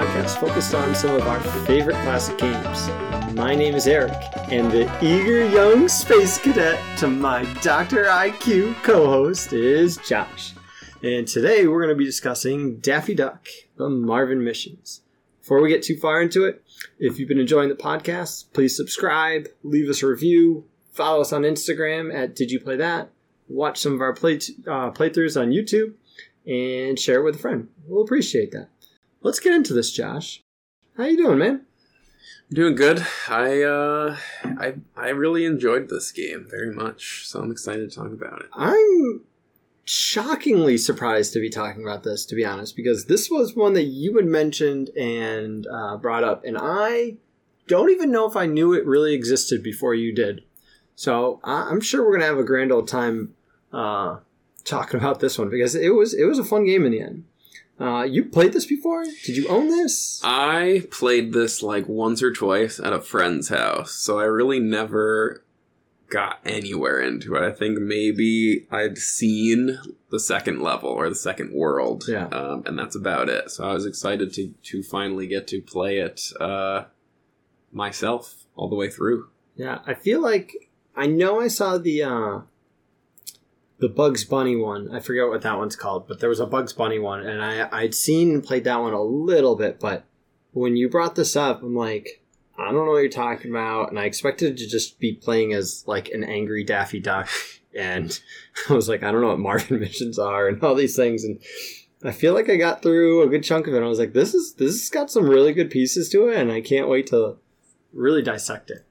podcast focused on some of our favorite classic games. My name is Eric, and the eager young space cadet to my Dr. IQ co host is Josh. And today we're going to be discussing Daffy Duck, the Marvin missions. Before we get too far into it, if you've been enjoying the podcast, please subscribe, leave us a review, follow us on Instagram at Did You Play That, watch some of our play uh, playthroughs on YouTube, and share it with a friend. We'll appreciate that. Let's get into this, Josh. How you doing, man? I'm doing good. I uh, I I really enjoyed this game very much, so I'm excited to talk about it. I'm shockingly surprised to be talking about this, to be honest, because this was one that you had mentioned and uh, brought up, and I don't even know if I knew it really existed before you did. So I- I'm sure we're gonna have a grand old time uh, talking about this one because it was it was a fun game in the end. Uh, you played this before? Did you own this? I played this like once or twice at a friend's house, so I really never got anywhere into it. I think maybe I'd seen the second level or the second world, Yeah. um, and that's about it. So I was excited to to finally get to play it uh, myself all the way through. Yeah, I feel like I know I saw the uh the Bugs Bunny one. I forget what that one's called, but there was a Bugs Bunny one, and I I'd seen and played that one a little bit, but when you brought this up, I'm like, I don't know what you're talking about, and I expected to just be playing as like an angry Daffy Duck, and I was like, I don't know what Marvin missions are and all these things, and I feel like I got through a good chunk of it. I was like, this is this has got some really good pieces to it, and I can't wait to really dissect it.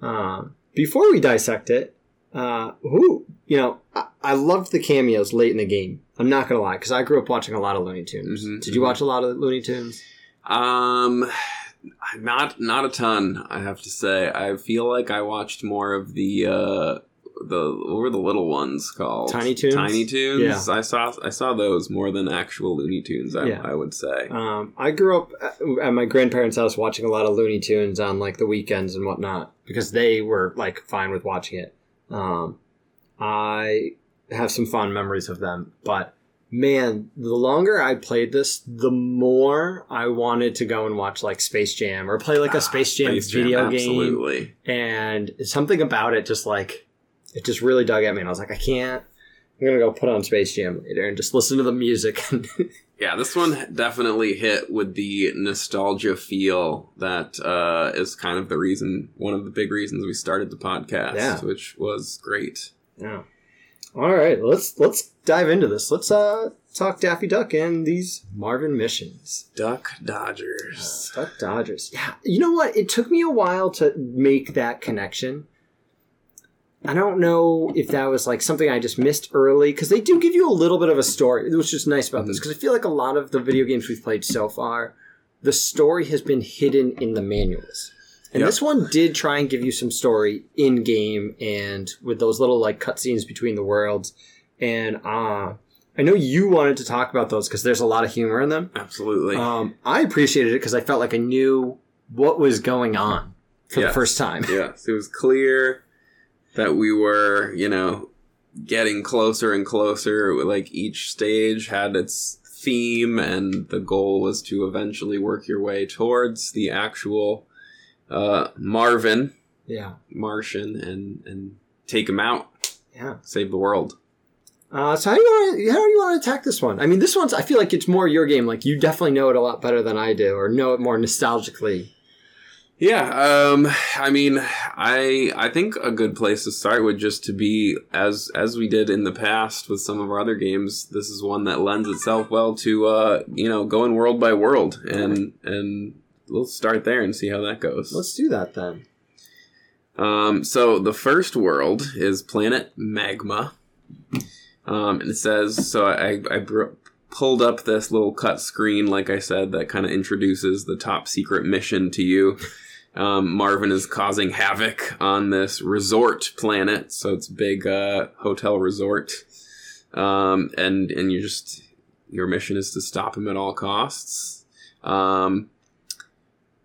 Uh, before we dissect it, uh, who you know, I, I loved the cameos late in the game. I'm not gonna lie, because I grew up watching a lot of Looney Tunes. Mhm, Did you mhm. watch a lot of Looney Tunes? Um, not not a ton. I have to say. I feel like I watched more of the uh the what were the little ones called? Tiny Toons? Tiny Toons. Yeah. I saw I saw those more than actual Looney Tunes. I, Yeah. I would say. Um, I grew up at- at my grandparents' house watching a lot of Looney Tunes on like the weekends and whatnot because they were like fine with watching it. Um, I have some fond memories of them, but man, the longer I played this, the more I wanted to go and watch like Space Jam or play like a Space Jam Space Jam, video game. Absolutely. And something about it just like it just really dug at me, and I was like, I can't. I'm gonna go put on Space Jam later and just listen to the music. Yeah, this one definitely hit with the nostalgia feel that uh, is kind of the reason, one of the big reasons we started the podcast, Yeah. which was great. Yeah. All right, let's let's dive into this. Let's uh talk Daffy Duck and these Marvin missions. Duck Dodgers. Duck Dodgers. Yeah. You know what? It took me a while to make that connection. I don't know if that was like something I just missed early because they do give you a little bit of a story, which is nice about this because I feel like a lot of the video games we've played so far, the story has been hidden in the manuals. And Yep. this one did try and give you some story in game and with those little like cutscenes between the worlds. And uh, I know you wanted to talk about those because there's a lot of humor in them. Absolutely. Um, I appreciated it because I felt like I knew what was going on for the first time. Yes, it was clear that we were, you know, getting closer and closer. Like each stage had its theme, and the goal was to eventually work your way towards the actual uh, Marvin Yeah, Martian and and take him out, yeah. save the world. Uh, so how do you want to how do you want to attack this one? I mean, this one's I feel like it's more your game. Like you definitely know it a lot better than I do, or know it more nostalgically. Yeah, um, I mean, I I think a good place to start would just to be as as we did in the past with some of our other games. This is one that lends itself well to uh, you know going world by world, and and we'll start there and see how that goes. Let's do that then. Um, so the first world is planet Magma, um, and it says so. I I br- pulled up this little cut screen, like I said, that kind of introduces the top secret mission to you. Um, Marvin is causing havoc on this resort planet, so it's big uh, hotel resort, um, and and you just your mission is to stop him at all costs. Um,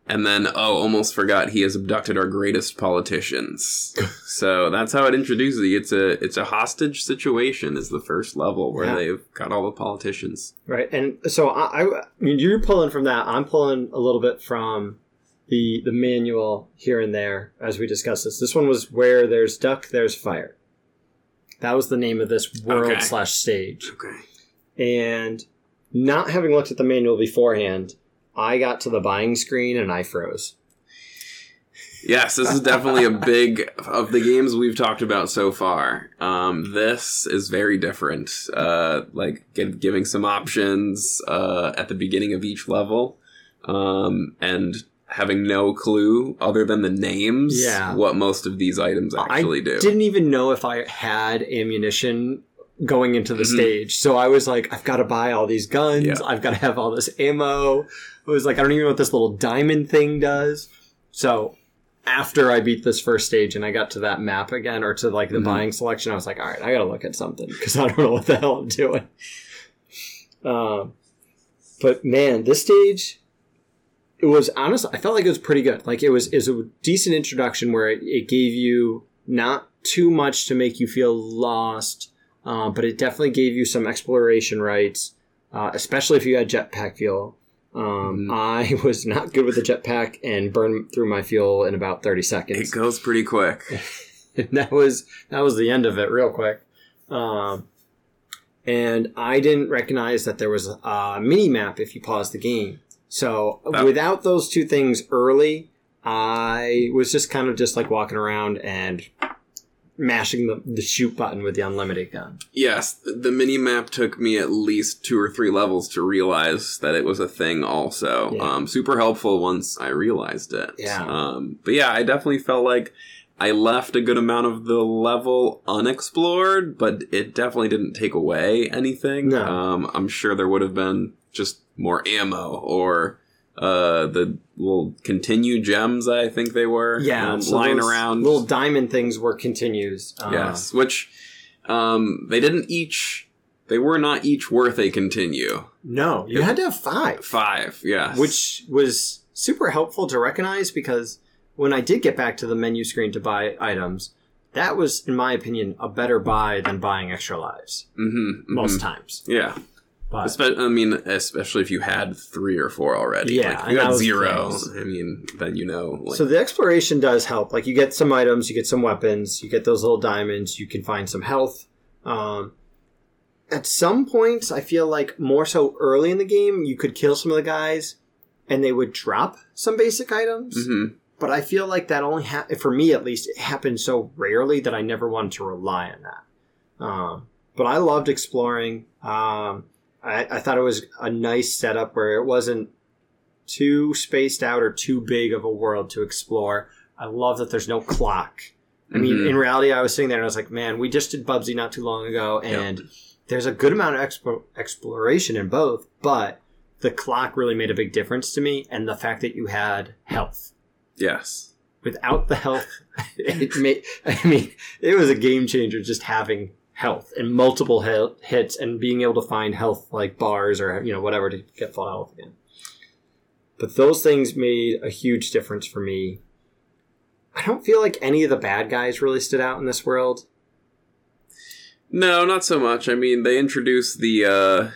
And then, oh, almost forgot he has abducted our greatest politicians. so that's how it introduces you. It's a it's a hostage situation. Is the first level where Yeah. they've got all the politicians. Right, and so I, I, I mean, you're pulling from that. I'm pulling a little bit from the the manual here and there as we discuss this. This one was where there's duck, there's fire. That was the name of this world Okay. slash stage. Okay. And not having looked at the manual beforehand, I got to the buying screen and I froze. Yes, this is definitely a big of the games we've talked about so far. Um, this is very different. Uh, like gi- giving some options uh, at the beginning of each level, um, and having no clue other than the names. Yeah. what most of these items actually I do. didn't even know if I had ammunition going into the Mhm. stage. So I was like, I've got to buy all these guns. Yeah. I've got to have all this ammo. I was like, I don't even know what this little diamond thing does. So after I beat this first stage and I got to that map again or to like the Mhm. buying selection, I was like, all right, I got to look at something because I don't know what the hell I'm doing. Um, but man, this stage, it was honestly, I felt like it was pretty good. Like it was, it was a decent introduction where it, it gave you not too much to make you feel lost, uh, but it definitely gave you some exploration rights, uh, especially if you had jetpack fuel. Um, Mhm. I was not good with the jetpack and burned through my fuel in about thirty seconds. it goes pretty quick. and that was that was the end of it, real quick. Um, and I didn't recognize that there was a mini map if you pause the game. So That- without those two things early, I was just kind of just like walking around and mashing the, the shoot button with the unlimited gun. Yes, the mini map took me at least two or three levels to realize that it was a thing. Also, Yeah. um, super helpful once I realized it. Yeah. Um, but yeah, I definitely felt like I left a good amount of the level unexplored, but it definitely didn't take away anything. No. Um, I'm sure there would have been just more ammo or uh, the little continue gems. I think they were. Yeah, um, so lying around. Little diamond things were continues. Uh, Yes, which um, they didn't each. They were not each worth a continue. No, you had to have five. Five, yes. which was super helpful to recognize because when I did get back to the menu screen to buy items, that was, in my opinion, a better buy than buying extra lives hmm most times. yeah. But Espe- I mean, especially if you had three or four already. Yeah, like, if you that had was the zero. I mean, then you know. Like, so the exploration does help. Like you get some items, you get some weapons, you get those little diamonds, you can find some health. Um, at some points, I feel like more so early in the game, you could kill some of the guys, and they would drop some basic items. Mhm. but I feel like that only ha- for me at least it happened so rarely that I never wanted to rely on that. Um, but I loved exploring. Um, I, I thought it was a nice setup where it wasn't too spaced out or too big of a world to explore. I love that there's no clock. I mean, Mhm. in reality, I was sitting there and I was like, man, we just did Bubsy not too long ago, and there's a good amount of expo- exploration in both, but the clock really made a big difference to me, and the fact that you had health yes. without the health, it made, I mean, it was a game changer just having health and multiple he- hits and being able to find health like bars or, you know, whatever to get full health again. But those things made a huge difference for me. I don't feel like any of the bad guys really stood out in this world. No, not so much. I mean, they introduced the, uh,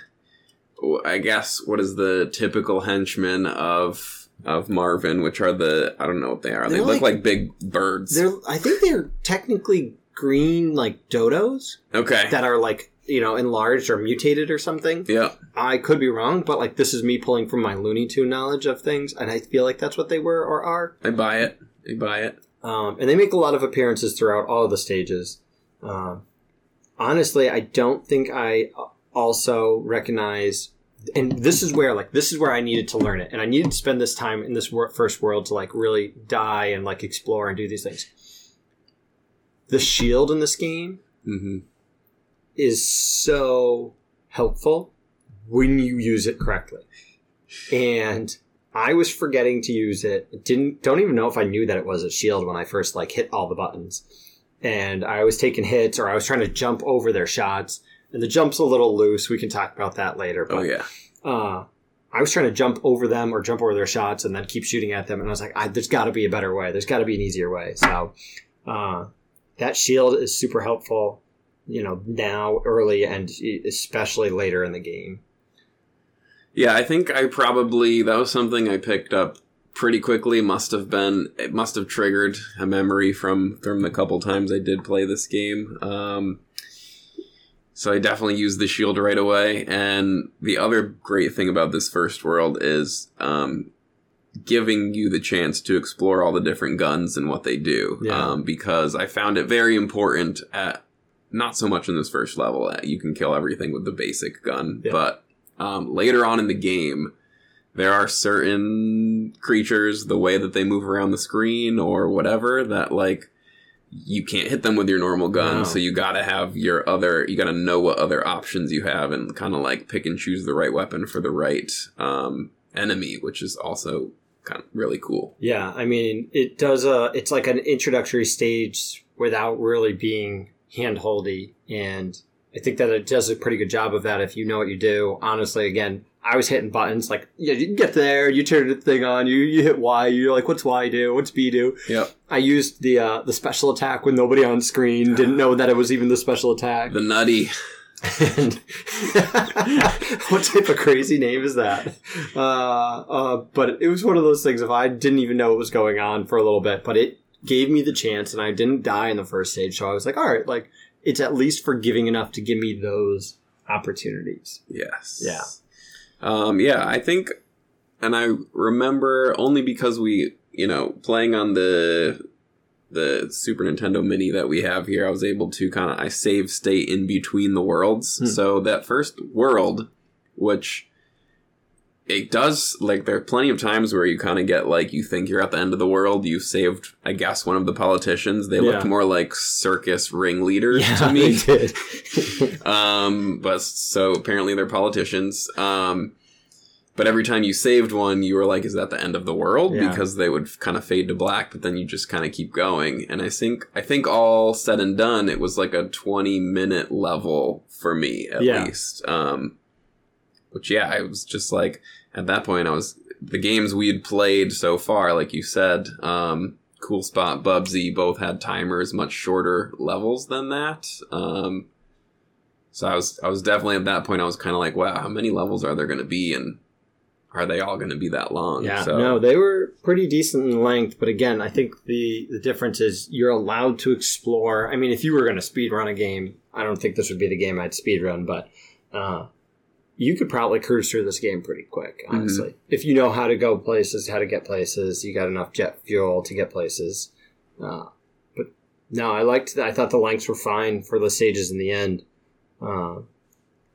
I guess, what is the typical henchmen of of Marvin, which are the I don't know what they are. They They're look like- like big birds. They're, I think they're technically green, like dodos okay. that are like, you know, enlarged or mutated or something. yeah. I could be wrong, but like this is me pulling from my Looney Tune knowledge of things, and I feel like that's what they were or are. I buy it. I buy it. Um, and they make a lot of appearances throughout all of the stages. Um, honestly, I don't think I also recognize, and this is where like this is where I needed to learn it, and I needed to spend this time in this wor- first world to like really die and like explore and do these things. The shield in this game hmm is so helpful when you use it correctly. And I was forgetting to use it. Didn't don't even know if I knew that it was a shield when I first like hit all the buttons. And I was taking hits or I was trying to jump over their shots. And the jump's a little loose. We can talk about that later. But Oh yeah. uh, I was trying to jump over them or jump over their shots and then keep shooting at them. And I was like, I, there's got to be a better way. There's got to be an easier way. So uh, that shield is super helpful, you know, now early and especially later in the game. Yeah, I think I probably that was something I picked up pretty quickly. Must have been it must have triggered a memory from from the couple times I did play this game. Um, so I definitely used the shield right away. And the other great thing about this first world is um, giving you the chance to explore all the different guns and what they do. Yeah. Um, because I found it very important at not so much in this first level. uh, You can kill everything with the basic gun, Yeah. but um, later on in the game, there are certain creatures, the way that they move around the screen or whatever, that like you can't hit them with your normal gun. No. So you gotta have your other, you gotta know what other options you have and kind of like pick and choose the right weapon for the right um, enemy, which is also kind of really cool. Yeah, I mean, it does a. It's like an introductory stage without really being handholdy, and I think that it does a pretty good job of that. If you know what you do, honestly, again, I was hitting buttons like, yeah, you get there, you turn the thing on, you you hit Y, you're like, what's Y do? What's B do? Yep. I used the uh, the special attack when nobody on screen didn't know that it was even the special attack. The nutty. And what type of crazy name is that? Uh, uh, but it was one of those things. If I didn't even know what was going on for a little bit, but it gave me the chance, and I didn't die in the first stage, so I was like, all right, like it's at least forgiving enough to give me those opportunities. Yes. Yeah. Um, yeah, I think, and I remember only because we, you know, playing on the the Super Nintendo Mini that we have here, I was able to kind of I save state in between the worlds. Hmm. So that first world, which it does like there are plenty of times where you kind of get like you think you're at the end of the world. You saved, I guess, one of the politicians. They looked more like circus ringleaders Yeah, to me um, but so apparently they're politicians. Um, but every time you saved one, you were like, "Is that the end of the world?" Yeah. Because they would kind of fade to black, but then you just kind of keep going. And I think, I think all said and done, it was like a twenty-minute level for me at Yeah. least. Um, which yeah, I was just like at that point, I was the games we had played so far, like you said. Um, Cool Spot, Bubsy both had timers much shorter levels than that. Um, so I was I was definitely at that point I was kind of like, wow, how many levels are there going to be, and are they all going to be that long? Yeah, so, no, they were pretty decent in length, but again, I think the the difference is you're allowed to explore. I mean, if you were going to speed run a game, I don't think this would be the game I'd speed run, but uh, you could probably cruise through this game pretty quick, honestly. If you know how to go places, how to get places, you got enough jet fuel to get places. Uh, but no, I liked. I thought the lengths were fine for the stages in the end. Uh,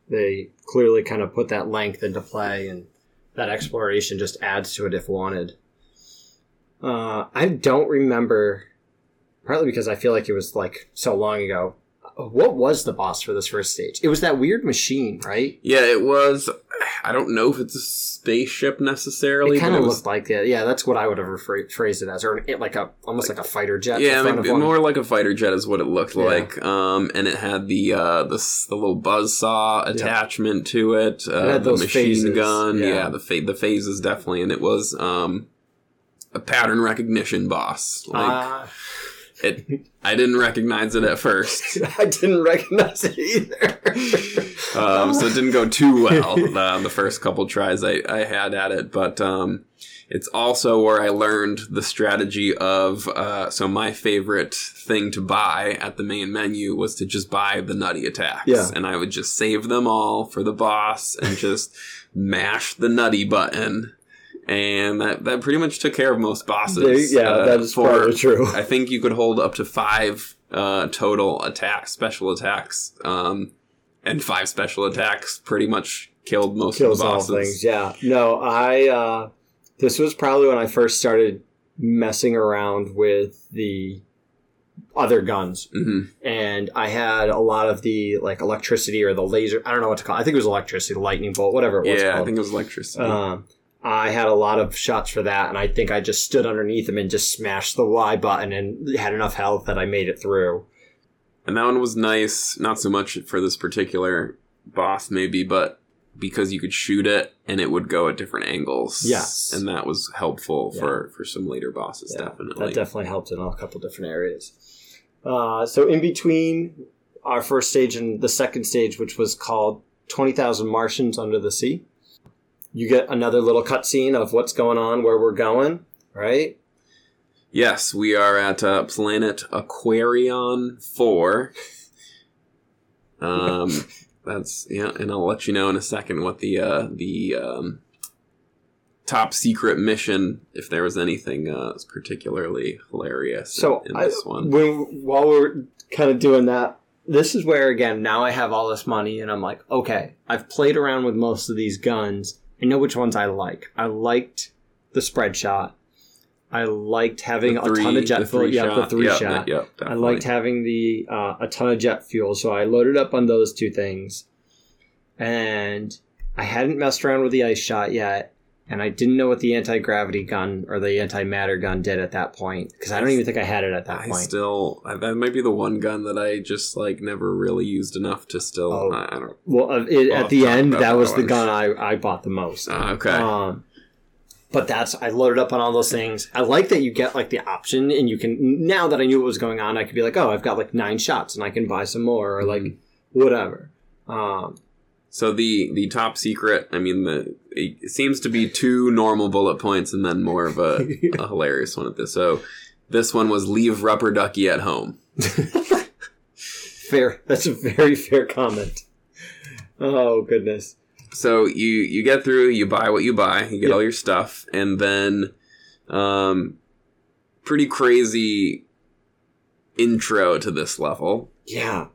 they clearly kind of put that length into play and that exploration just adds to it if wanted. Uh, I don't remember, partly because I feel like it was like so long ago. uh, What was the boss for this first stage? It was that weird machine, right? yeah, it was. I don't know if it's a spaceship necessarily. It kind but of looked like it. Yeah, that's what I would have rephr- phrased it as, or it, like a almost like, a fighter jet. Yeah, maybe more like a fighter jet is what it looked Yeah. like. Um, and it had the uh, the the little buzz saw attachment to it. Uh, had the machine phases, gun. yeah. Yeah, the fa- the phases definitely, and it was um, a pattern recognition boss. Like Ah, it, I didn't recognize it at first. I didn't recognize it either. um, so it didn't go too well uh, the first couple tries I, I had at it. But um, it's also where I learned the strategy of. Uh, so my favorite thing to buy at the main menu was to just buy the nutty attacks, Yeah. and I would just save them all for the boss and just mash the nutty button. And that, that pretty much took care of most bosses. Yeah, uh, that is for- probably true. I think you could hold up to five uh, total attacks, special attacks, um, and five special attacks pretty much killed most kills of the all bosses. things. Yeah. No, I. Uh, this was probably when I first started messing around with the other guns, hmm and I had a lot of the like electricity or the laser. I don't know what to call. it. I think it was electricity, the lightning bolt, whatever it was Yeah, I think it was electricity. Um, I had a lot of shots for that, and I think I just stood underneath them and just smashed the Y button and had enough health that I made it through. and that one was nice. Not so much for this particular boss, maybe, but because you could shoot it and it would go at different angles. Yes. and that was helpful Yeah. for for some later bosses. Yeah, definitely. That definitely helped in a couple different areas. Uh, so in between our first stage and the second stage, which was called Twenty Thousand Martians Under the Sea, you get another little cutscene of what's going on, where we're going, right? Yes, we are at uh, planet Aquarion Four. Um, that's yeah, and I'll let you know in a second what the uh, the um, top secret mission, if there was anything uh, particularly hilarious. So in, in I, this one, when while we're kind of doing that, this is where again now I have all this money and I'm like, okay, I've played around with most of these guns. I know which ones I like. I liked the spread shot. I liked having The a ton of jet fuel. Yeah, the three Yep, shot. Yep, I liked having the uh, a ton of jet fuel, so I loaded up on those two things, and I hadn't messed around with the ice shot yet, and I didn't know what the anti gravity gun or the anti matter gun did at that point because I don't even think I had it at that I point. still that might be the one gun that I just like never really used enough to still. Oh. I, I don't. well, uh, it, at the end, that that was the gun I, I bought the most. Uh, okay. Um, but that's I loaded up on all those things. I like that you get like the option, and you can now that I knew what was going on, I could be like, oh, I've got like nine shots, and I can buy some more, or like Mm-hmm. whatever. Um, So the the top secret, I mean, the it seems to be two normal bullet points and then more of a, a hilarious one at this. So this one was leave rubber ducky at home. fair. That's a very fair comment. Oh goodness. So you you get through, you buy what you buy, you get Yeah. all your stuff, and then um, pretty crazy intro to this level. Yeah,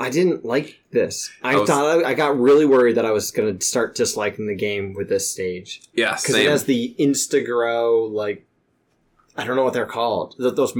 I didn't like this. I, I was- thought I, I got really worried that I was going to start disliking the game with this stage Yeah, because it has the Instagrow like I don't know what they're called. Th- Those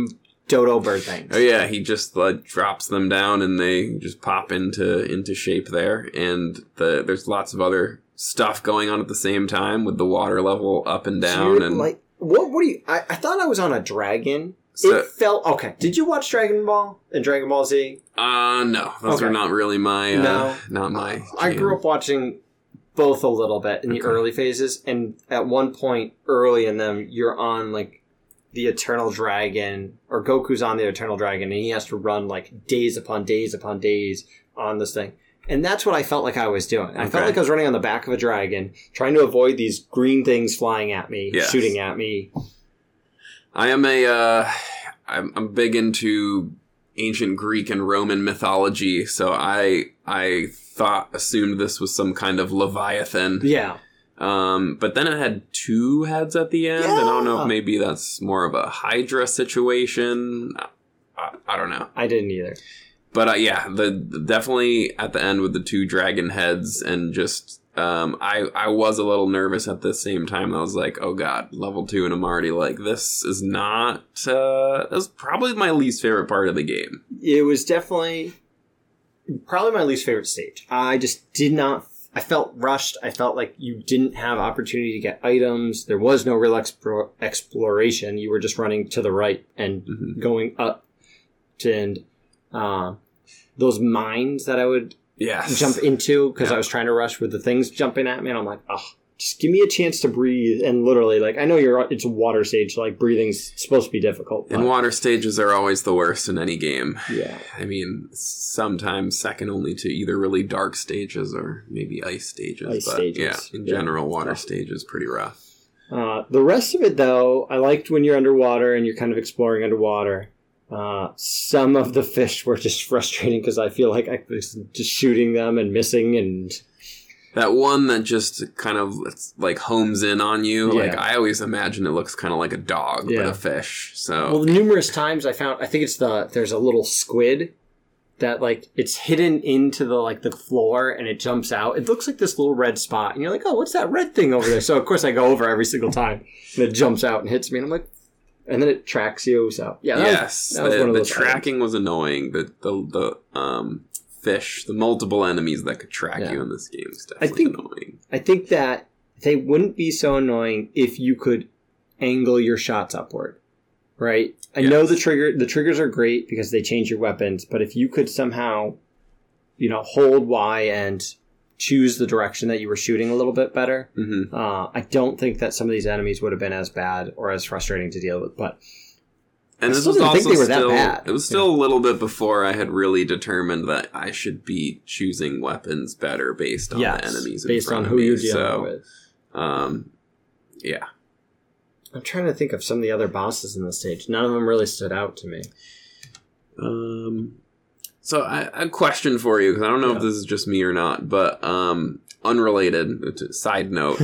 dodo bird things. Oh yeah, he just like drops them down and they just pop into into shape there. And the there's lots of other stuff going on at the same time with the water level up and down and like what? What do you? I, I thought I was on a dragon. So- it felt okay. Did you watch Dragon Ball and Dragon Ball Z? uh no, those Okay. are not really my uh, No. not my I grew up watching both a little bit in the Okay. early phases, and at one point early in them, you're on like the Eternal Dragon, or Goku's on the Eternal Dragon, and he has to run like days upon days upon days on this thing. And that's what I felt like I was doing. I felt like I was running on the back of a dragon, trying to avoid these green things flying at me, Yes. shooting at me. I am a uh I'm, I'm big into ancient Greek and Roman mythology, so I I thought assumed this was some kind of leviathan. Yeah. Um, but then it had two heads at the end, and I don't know if maybe that's more of a Hydra situation. I, I don't know, I didn't either. but uh, yeah, the, the- definitely at the end with the two dragon heads, and just um, I I was a little nervous at the same time. I was like, oh god, level two, and I'm already like, this is not. Uh, that's probably my least favorite part of the game. it was definitely probably my least favorite stage. I just did not. I felt rushed. I felt like you didn't have opportunity to get items. There was no real explore, exploration. You were just running to the right and Mhm. going up to and uh, those mines that I would Yes, jump into because I was trying to rush with the things jumping at me, and I'm like, oh, just give me a chance to breathe. And literally, like, I know you're it's a water stage, so, like breathing's supposed to be difficult. And water stages are always the worst in any game. yeah. I mean, sometimes second only to either really dark stages or maybe ice stages. Ice but stages. yeah, in Yeah. general, water Tough. stage is pretty rough. Uh, the rest of it, though, I liked when you're underwater and you're kind of exploring underwater. Uh, some of the fish were just frustrating because I feel like I was just shooting them and missing, and That one that just kind of like homes in on you. Like I always imagine it looks kind of like a dog, Yeah. but a fish. So well, numerous times I found I think it's the there's a little squid that like it's hidden into the like the floor and it jumps out. It looks like this little red spot, and you're like, oh, what's that red thing over there? So of course I go over every single time, and it jumps out and hits me, and I'm like, and then it tracks you. So yeah, that was- yes, that was the, one of the those tracking was annoying. The the the um fish, the multiple enemies that could track Yeah. you in this game is I definitely think- annoying. I think that they wouldn't be so annoying if you could angle your shots upward. Right? I know the trigger the triggers are great because they change your weapons, but if you could somehow you know, hold Y and choose the direction that you were shooting a little bit better. hmm Uh, I don't think that some of these enemies would have been as bad or as frustrating to deal with. But And I this still was didn't think also they were that still, bad. It was still a little bit before I had really determined that I should be choosing weapons better based on yes, the enemies based on who you're dealing so, with. Um, yeah. I'm trying to think of some of the other bosses in the stage. None of them really stood out to me. Um, so I, a question for you because I don't know Yeah. if this is just me or not, but um, unrelated. Side note: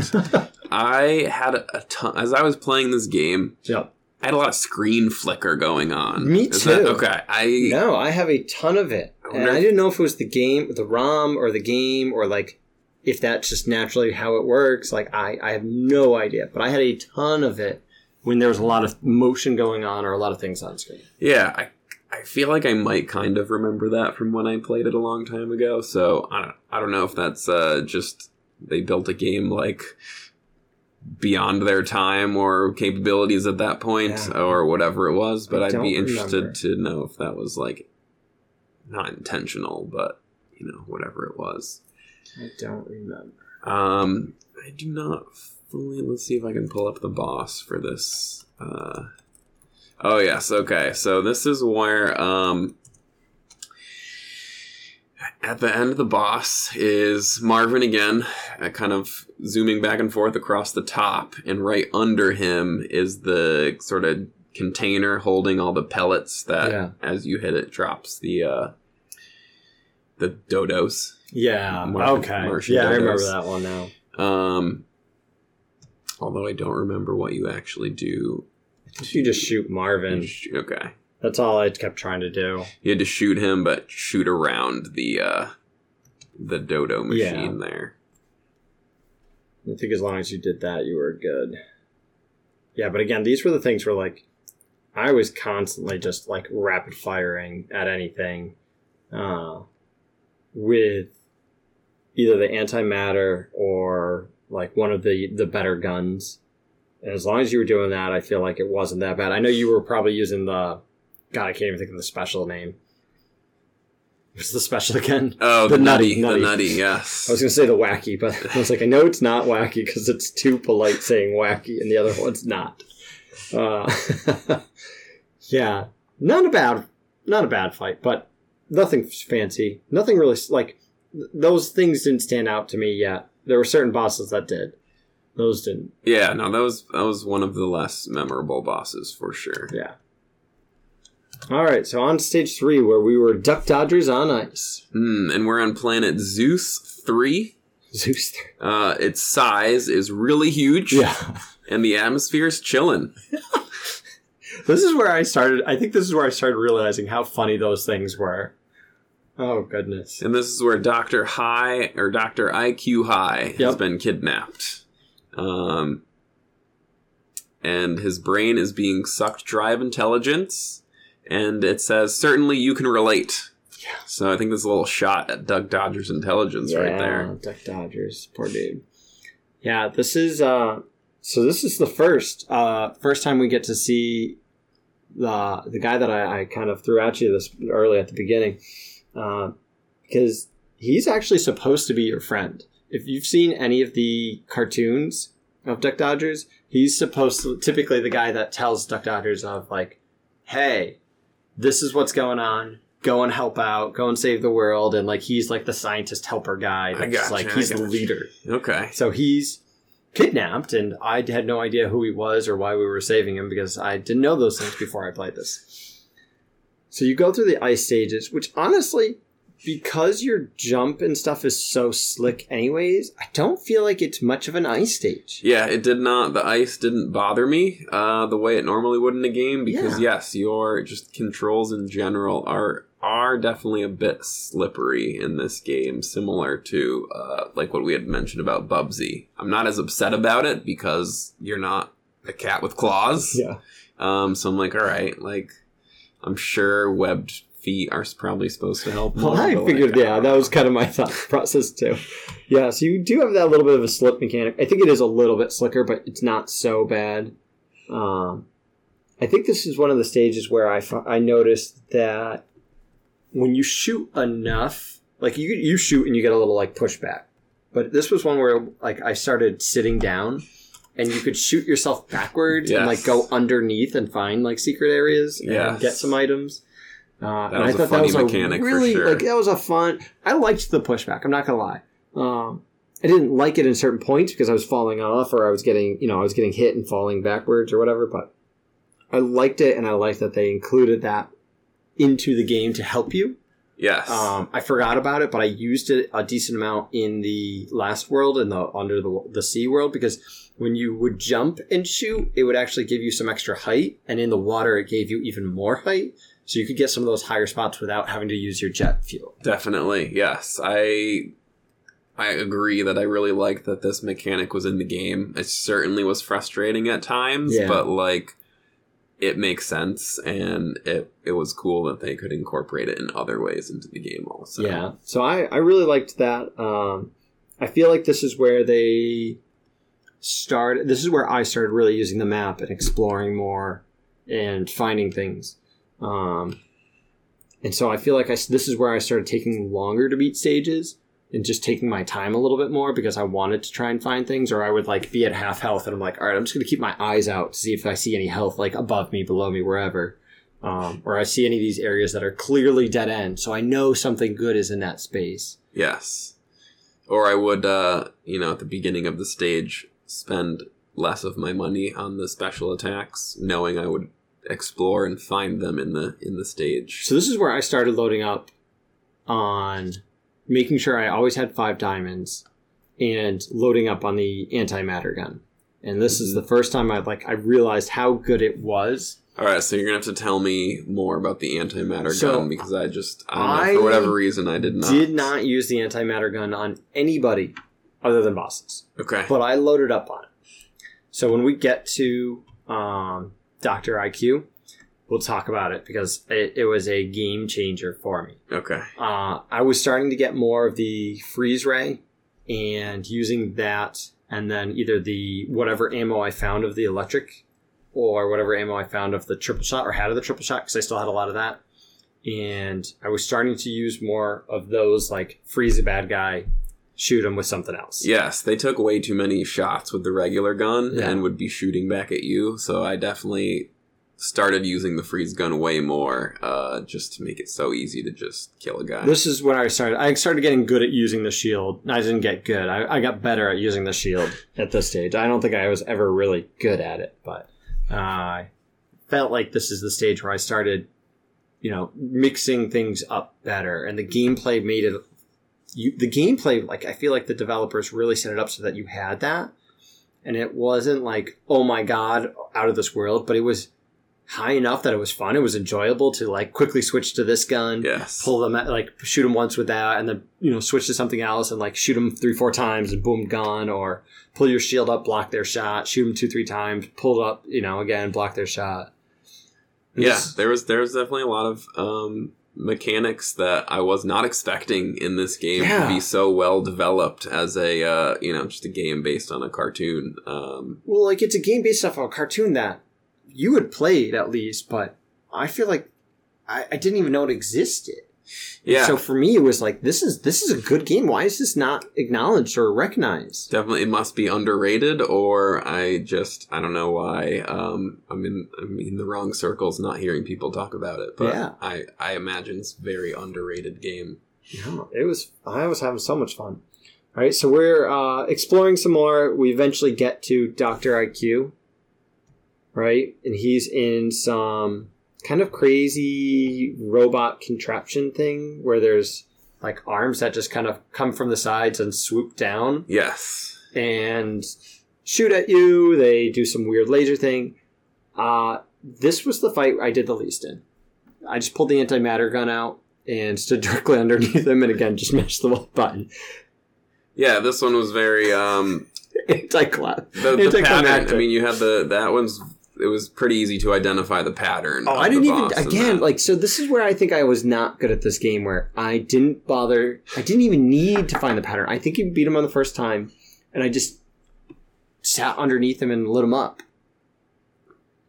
I had a, a ton as I was playing this game. Yep. I had a lot of screen flicker going on. Me Is that- too. okay, I No, I have a ton of it, I and I didn't know if it was the game, the ROM, or the game, or like if that's just naturally how it works. Like I, I have no idea, but I had a ton of it when there was a lot of motion going on or a lot of things on screen. yeah I. I feel like I might kind of remember that from when I played it a long time ago. So I don't. I don't know if that's uh, just they built a game like beyond their time or capabilities at that point Yeah. or whatever it was. But I I'd be interested remember. to know if that was like not intentional, but you know whatever it was. I don't remember. Um, I do not fully. Let's see if I can pull up the boss for this. Uh, oh yes, okay. So this is where um, at the end of the boss is Marvin again, uh, kind of zooming back and forth across the top, and right under him is the sort of container holding all the pellets that, Yeah. as you hit it, drops the uh, the dodos. Yeah. Martian- okay. Martian yeah, I remember that one now. Um, although I don't remember what you actually do. You just shoot Marvin. Okay, That's all I kept trying to do. you had to shoot him, but shoot around the uh, the dodo machine there. I think as long as you did that, you were good. Yeah, but again, these were the things where like I was constantly just like rapid firing at anything uh, with either the antimatter or like one of the the better guns. And as long as you were doing that, I feel like it wasn't that bad. I know you were probably using the God, I can't even think of the special name. What's the special again? Oh, The the, nutty, nutty, the nutty, yes. I was going to say the wacky, but I was like, I know it's not wacky because it's too polite saying wacky, and the other one's not. Uh, yeah, not a bad, not a bad fight, but nothing fancy. Nothing really like th- those things didn't stand out to me yet. There were certain bosses that did. Those didn't. yeah, no, that was that was one of the less memorable bosses for sure. Yeah. All right, so on stage three, where we were duck dodgers on ice. Hmm, and we're on planet Zeus three. Zeus. Uh, its size is really huge. Yeah. and the atmosphere is chilling. This is where I started. I think this is where I started realizing how funny those things were. Oh goodness! And this is where Doctor Hi or Doctor IQ Hi has been kidnapped. Um, and his brain is being sucked dry of intelligence. And it says, "Certainly you can relate." Yeah. So I think there's a little shot at Duck Dodger's intelligence right there. Duck Dodgers, poor dude. Yeah, this is. uh So this is the first uh first time we get to see the the guy that I, I kind of threw at you this early at the beginning, uh, because he's actually supposed to be your friend. If you've seen any of the cartoons of Duck Dodgers, he's supposed to typically the guy that tells Duck Dodgers of like, hey, this is what's going on. Go and help out. Go and save the world. And like he's like the scientist helper guy. I That's gotcha, like I he's the leader. Okay. So he's kidnapped, and I had no idea who he was or why we were saving him because I didn't know those things before I played this. So you go through the ice stages, which honestly, because your jump and stuff is so slick, anyways, I don't feel like it's much of an ice stage. Yeah, it did not. The ice didn't bother me uh, the way it normally would in a game because Yeah. yes, your just controls in general are are definitely a bit slippery in this game, similar to uh, like what we had mentioned about Bubsy. I'm not as upset about it because you're not a cat with claws. Yeah. Um, so I'm like, all right, like I'm sure webbed feet are probably supposed to help. Well, I figured, like, yeah, don't that was kind of my thought process too. Yeah, so you do have that little bit of a slip mechanic. I think it is a little bit slicker, but it's not so bad. Um, I think this is one of the stages where I, I noticed that when you shoot enough, like you you shoot and you get a little like pushback, but this was one where like I started sitting down, and you could shoot yourself backwards and like go underneath and find like secret areas and Yes. get some items. Uh, That and was I a thought funny that was mechanic a really sure. like that was a fun. I liked the pushback. I'm not gonna lie. Um, I didn't like it in certain points because I was falling off or I was getting you know I was getting hit and falling backwards or whatever. But I liked it, and I liked that they included that into the game to help you. Yes. Um, I forgot about it, but I used it a decent amount in the last world and the under the the sea world because when you would jump and shoot, it would actually give you some extra height, and in the water, it gave you even more height, so you could get some of those higher spots without having to use your jet fuel. Definitely, yes. I I agree that I really like that this mechanic was in the game. It certainly was frustrating at times, Yeah. but like it makes sense and it it was cool that they could incorporate it in other ways into the game also. Yeah, so I I really liked that. Um, I feel like this is where they started. This is where I started really using the map and exploring more and finding things. Um, and so I feel like I this is where I started taking longer to beat stages and just taking my time a little bit more because I wanted to try and find things, or I would like be at half health and I'm like, all right, I'm just going to keep my eyes out to see if I see any health like above me, below me, wherever. Um, or I see any of these areas that are clearly dead end, so I know something good is in that space. Yes. Or I would uh, you know, at the beginning of the stage spend less of my money on the special attacks, knowing I would explore and find them in the in the stage. So this is where I started loading up on making sure I always had five diamonds and loading up on the antimatter gun. And this is the first time I like I realized how good it was. All right, so you're gonna have to tell me more about the antimatter So, gun because I just I know, I for whatever reason I did not. Did not use the antimatter gun on anybody other than bosses, Okay. but I loaded up on it. So when we get to um, Doctor IQ, we'll talk about it because it, it was a game changer for me. Okay. uh, I was starting to get more of the freeze ray and using that, and then either the whatever ammo I found of the electric or whatever ammo I found of the triple shot or had of the triple shot because I still had a lot of that. And I was starting to use more of those, like freeze a bad guy, shoot him with something else. Yes, they took way too many shots with the regular gun Yeah. and would be shooting back at you. So I definitely started using the freeze gun way more, uh, just to make it so easy to just kill a guy. This is when I started. I started getting good at using the shield. I didn't get good. I, I got better at using the shield at this stage. I don't think I was ever really good at it, but uh, I felt like this is the stage where I started, you know, mixing things up better, and the gameplay made it. You, the gameplay, like I feel like the developers really set it up so that you had that, and it wasn't like oh my god out of this world, but it was high enough that it was fun. It was enjoyable to like quickly switch to this gun yes. pull them at, like shoot them once with that and then you know switch to something else and like shoot them three four times and boom gone or pull your shield up block their shot shoot them two three times pull it up you know again block their shot yeah, there was there was definitely a lot of um, mechanics that I was not expecting in this game Yeah. to be so well developed as a uh, you know just a game based on a cartoon. Um, well like it's a game based off of a cartoon that you had played at least but i feel like i, I didn't even know it existed yeah, so for me it was like this is this is a good game why is this not acknowledged or recognized definitely it must be underrated or i just i don't know why um i'm in i'm in the wrong circles not hearing people talk about it but Yeah. i i imagine it's a very underrated game Yeah, it was. I was having so much fun. All right, so we're uh, exploring some more. We eventually get to Doctor IQ, right? And he's in some kind of crazy robot contraption thing where there's like arms that just kind of come from the sides and swoop down yes and shoot at you. They do some weird laser thing. Uh, this was the fight I did the least in. I just pulled the antimatter gun out and stood directly underneath him, and again just mashed the left button. yeah this one was very um the, the pattern i mean you had the that one's it was pretty easy to identify the pattern Oh, I didn't even again like so. This is where I think I was not good at this game, where I didn't bother. I didn't even need to find the pattern. I think you beat him on the first time, and I just sat underneath him and lit him up.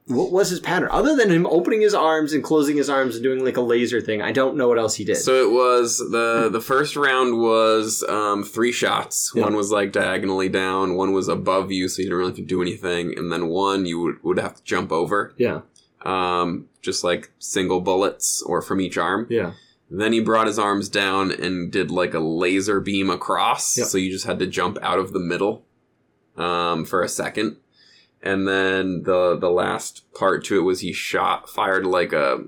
What was his pattern other than him opening his arms and closing his arms and doing like a laser thing? I don't know what else he did. So it was the the first round was um, three shots. Yeah. One was like diagonally down. One was above you, so you didn't really have to do anything. And then one you would, would have to jump over, yeah, um, just like single bullets or from each arm. yeah, Then he brought his arms down and did like a laser beam across. Yep. So you just had to jump out of the middle um, for a second. And then the the last part to it was he shot fired like a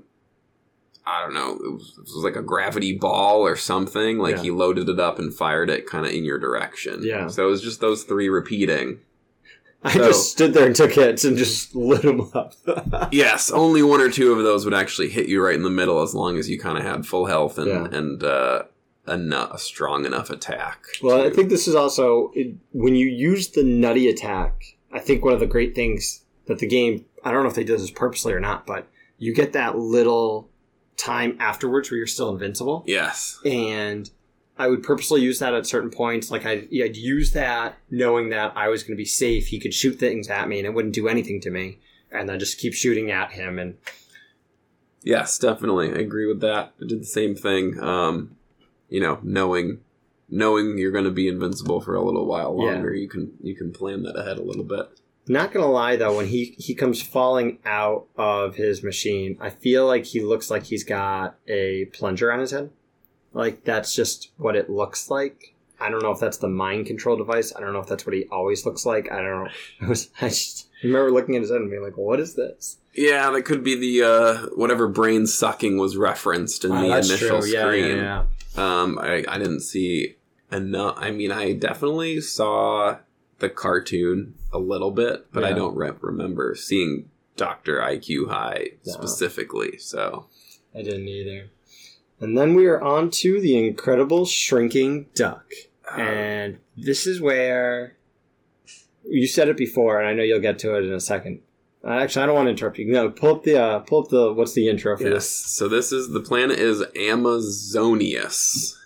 I don't know it was, it was like a gravity ball or something. Like Yeah. he loaded it up and fired it kind of in your direction. Yeah. So it was just those three repeating. I So- just stood there and took hits and just lit him up. Yes, only one or two of those would actually hit you right in the middle, as long as you kind of had full health and Yeah. and uh, enough, a strong enough attack. Well, I think this is also it, when you use the nutty attack. I think one of the great things that the game I don't know if they did this purposely or not, but you get that little time afterwards where you're still invincible, yes, and I would purposely use that at certain points. Like I'd, I'd use that knowing that I was going to be safe. He could shoot things at me and it wouldn't do anything to me, and then just keep shooting at him. And yes, definitely, I agree with that. I did the same thing. Um, you know, knowing knowing you're going to be invincible for a little while Yeah. longer, you can you can plan that ahead a little bit. Not gonna lie though, when he he comes falling out of his machine, I feel like he looks like he's got a plunger on his head. Like that's just what it looks like. I don't know if that's the mind control device. I don't know if that's what he always looks like. I don't know. It was I just remember looking at his head and being like, "What is this?" Yeah, that could be the uh, whatever brain sucking was referenced in Ah, the initial true. Yeah, screen. yeah, yeah. Um, I, I didn't see enough. I mean, I definitely saw the cartoon a little bit, but I Yeah. don't re- remember seeing Doctor IQ Hi No. specifically. So I didn't either. And then we are on to the incredible shrinking duck. uh, And this is where you said it before, and I know you'll get to it in a second. Uh, actually, I don't want to interrupt you. No, pull up the uh, pull up the what's the intro for yes. this? So this is the planet is Amazonius.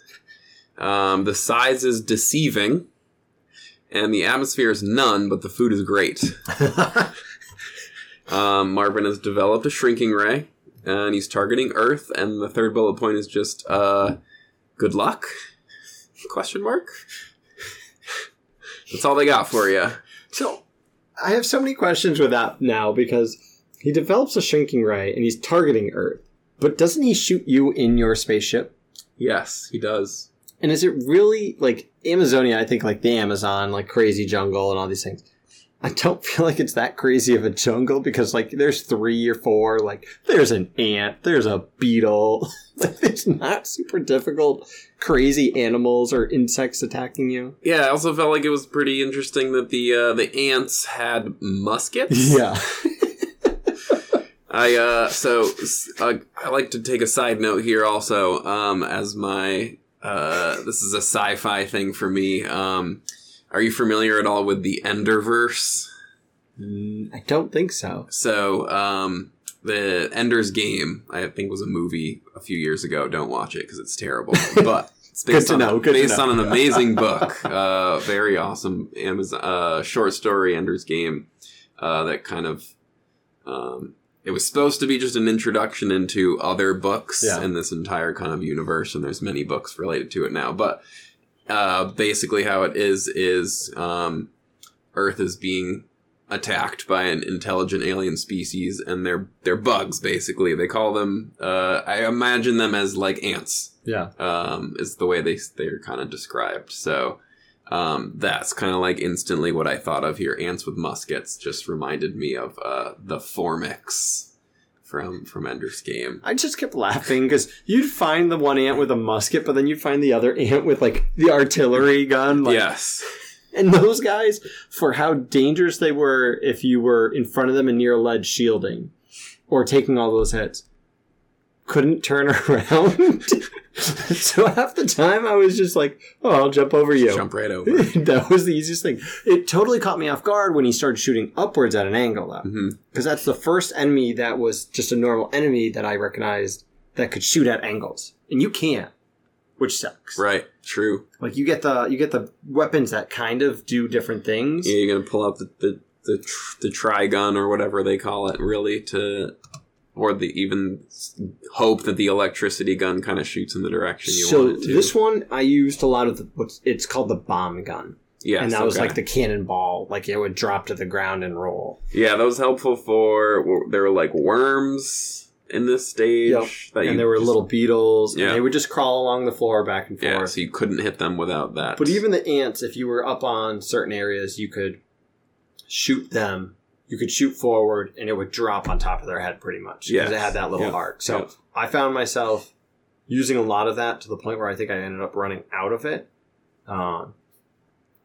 Um, the size is deceiving, and the atmosphere is none, but the food is great. Um, Marvin has developed a shrinking ray, and he's targeting Earth. And the third bullet point is just, uh, good luck? Question mark. That's all they got for you. so, I have so many questions with that now because he develops a shrinking ray and he's targeting Earth, but doesn't he shoot you in your spaceship? Yes, he does. And is it really like Amazonia? I think like the Amazon, like crazy jungle and all these things. I don't feel like it's that crazy of a jungle because like there's three or four, like there's an ant, there's a beetle. like there's not super difficult, crazy animals or insects attacking you. Yeah, I also felt like it was pretty interesting that the uh, the ants had muskets. Yeah. I uh so uh, I like to take a side note here also um as my uh this is a sci-fi thing for me um are you familiar at all with the Enderverse? Mm, I don't think so. So um the Ender's Game I think was a movie a few years ago. Don't watch it because it's terrible. But it's Good based to on know, good to based know. on an amazing book. Uh, very awesome Amazon uh, short story Ender's Game uh, that kind of um, it was supposed to be just an introduction into other books Yeah. in this entire kind of universe, and there's many books related to it now. But uh, basically, how it is is um, Earth is being attacked by an intelligent alien species, and they're they're bugs. Basically, they call them. Uh, I imagine them as like ants. Yeah. Um, is the way they they're kind of described. So. Um, that's kind of like instantly what I thought of here. Ants with muskets just reminded me of uh, the Formics from from Ender's Game. I just kept laughing because you'd find the one ant with a musket, but then you'd find the other ant with like the artillery gun. Like, yes, And those guys, for how dangerous they were if you were in front of them and near a ledge shielding or taking all those hits, couldn't turn around. so half the time I was just like, oh, I'll jump over you. jump right over. that was the easiest thing. It totally caught me off guard when he started shooting upwards at an angle, though. Mm-hmm. Because that's the first enemy that was just a normal enemy that I recognized that could shoot at angles. And you can't, which sucks. Right, true. Like you get the you get the weapons that kind of do different things. Yeah, you're gonna pull out the, the the tr- the tri gun or whatever they call it, really to. Or the even hope that the electricity gun kind of shoots in the direction you so want it to. this one I used a lot of the, what's it's called the bomb gun, yes, and that was like the cannonball, like it would drop to the ground and roll. Yeah, that was helpful for there were like worms in this stage. Yep. And there were just- little beetles, Yeah. and they would just crawl along the floor back and forth. yeah, so you couldn't hit them without that. But even the ants, if you were up on certain areas, you could shoot them. You could shoot forward, and it would drop on top of their head, pretty much, because Yes. it had that little Yeah. arc. So Yeah. I found myself using a lot of that to the point where I think I ended up running out of it. Um,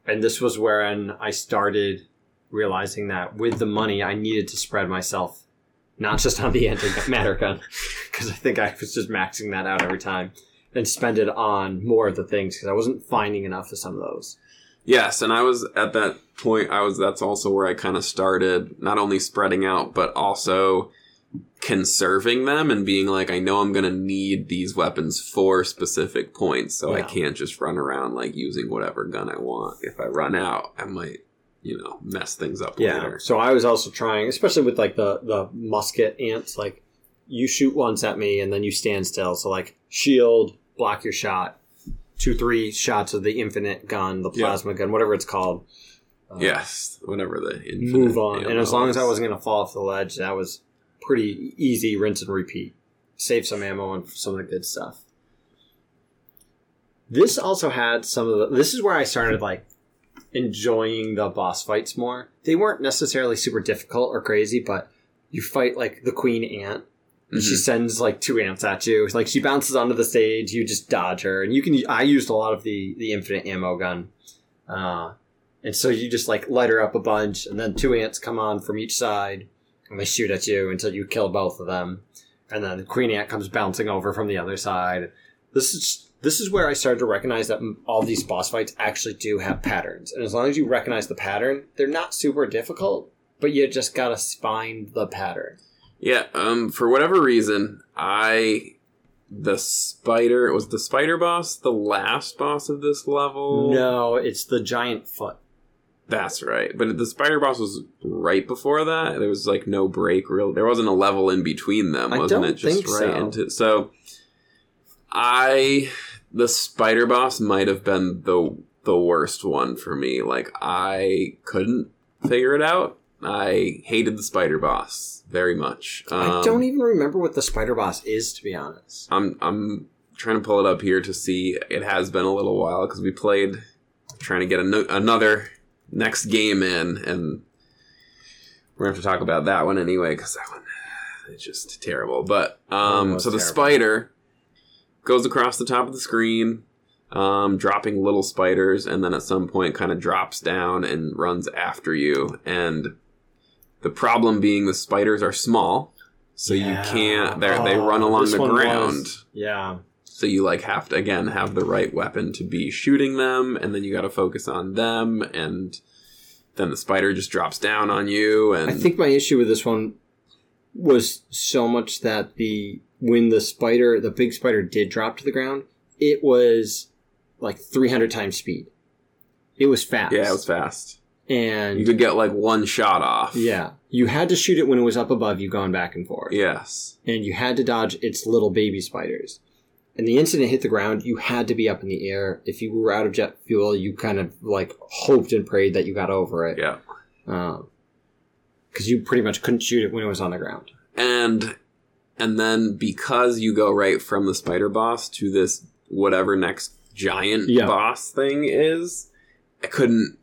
and this was when I started realizing that with the money, I needed to spread myself, not just on the antimatter gun, because I think I was just maxing that out every time, and spend it on more of the things because I wasn't finding enough of some of those. Yes, and I was at that point. I was. That's also where I kind of started, not only spreading out, but also conserving them and being like, I know I'm going to need these weapons for specific points, so I can't just run around like using whatever gun I want. If I run out, I might, you know, mess things up Yeah. later. So I was also trying, especially with like the the musket ants, like you shoot once at me and then you stand still. So like shield, block your shot, two three shots of the infinite gun, the Yeah. plasma gun, whatever it's called. Uh, Yes, whenever the infinite Move on. And as long as I wasn't going to fall off the ledge, that was pretty easy. Rinse and repeat. Save some ammo and some of the good stuff. This also had some of the. This is where I started like enjoying the boss fights more. They weren't necessarily super difficult or crazy, but you fight like the queen ant. And she sends like two ants at you. Like she bounces onto the stage, you just dodge her, and you can. I used a lot of the the infinite ammo gun, uh, and so you just like light her up a bunch, and then two ants come on from each side, and they shoot at you until you kill both of them, and then the queen ant comes bouncing over from the other side. This is this is where I started to recognize that all these boss fights actually do have patterns, and as long as you recognize the pattern, they're not super difficult, but you just gotta find the pattern. Yeah, um, for whatever reason, I the spider was the spider boss the last boss of this level. No, it's the giant foot. that's right. But the spider boss was right before that. There was like no break. Real, there wasn't a level in between them, I wasn't don't it? Just right so. into so. I the spider boss might have been the the worst one for me. Like I couldn't figure it out. I hated the spider boss very much. I Um, don't even remember what the spider boss is, to be honest. I'm I'm trying to pull it up here to see. It has been a little while because we played, trying to get ano- another next game in, and we're gonna have to talk about that one anyway because that one is just terrible. But um, so the terrible. spider goes across the top of the screen. Um, dropping little spiders, and then at some point, kind of drops down and runs after you. And the problem being, the spiders are small, so Yeah. you can't. They they Oh, run along the ground. was- Yeah. So you like have to again have the right weapon to be shooting them, and then you got to focus on them, and then the spider just drops down on you. And I think my issue with this one was so much that the when the spider, the big spider, did drop to the ground, it was like 300 times speed. It was fast. yeah, it was fast. And You could get like one shot off. yeah, you had to shoot it when it was up above you, going back and forth. Yes. and you had to dodge its little baby spiders. And the instant it hit the ground, you had to be up in the air. If you were out of jet fuel, you kind of like hoped and prayed that you got over it. Yeah. Um, because you pretty much couldn't shoot it when it was on the ground. And and then because you go right from the spider boss to this whatever next giant Yeah. boss thing is, I couldn't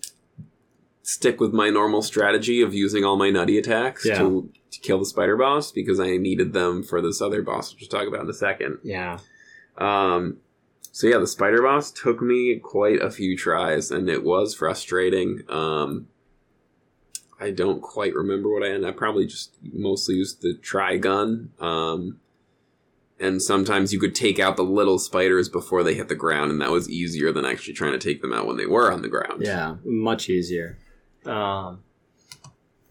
stick with my normal strategy of using all my nutty attacks Yeah. to, to kill the spider boss because I needed them for this other boss, which we'll talk about in a second. Yeah. Um, so yeah, the spider boss took me quite a few tries, and it was frustrating. Um, I don't quite remember what I ended. I probably just mostly used the tri gun. Um, and sometimes you could take out the little spiders before they hit the ground, and that was easier than actually trying to take them out when they were on the ground. Yeah. Much easier. Um,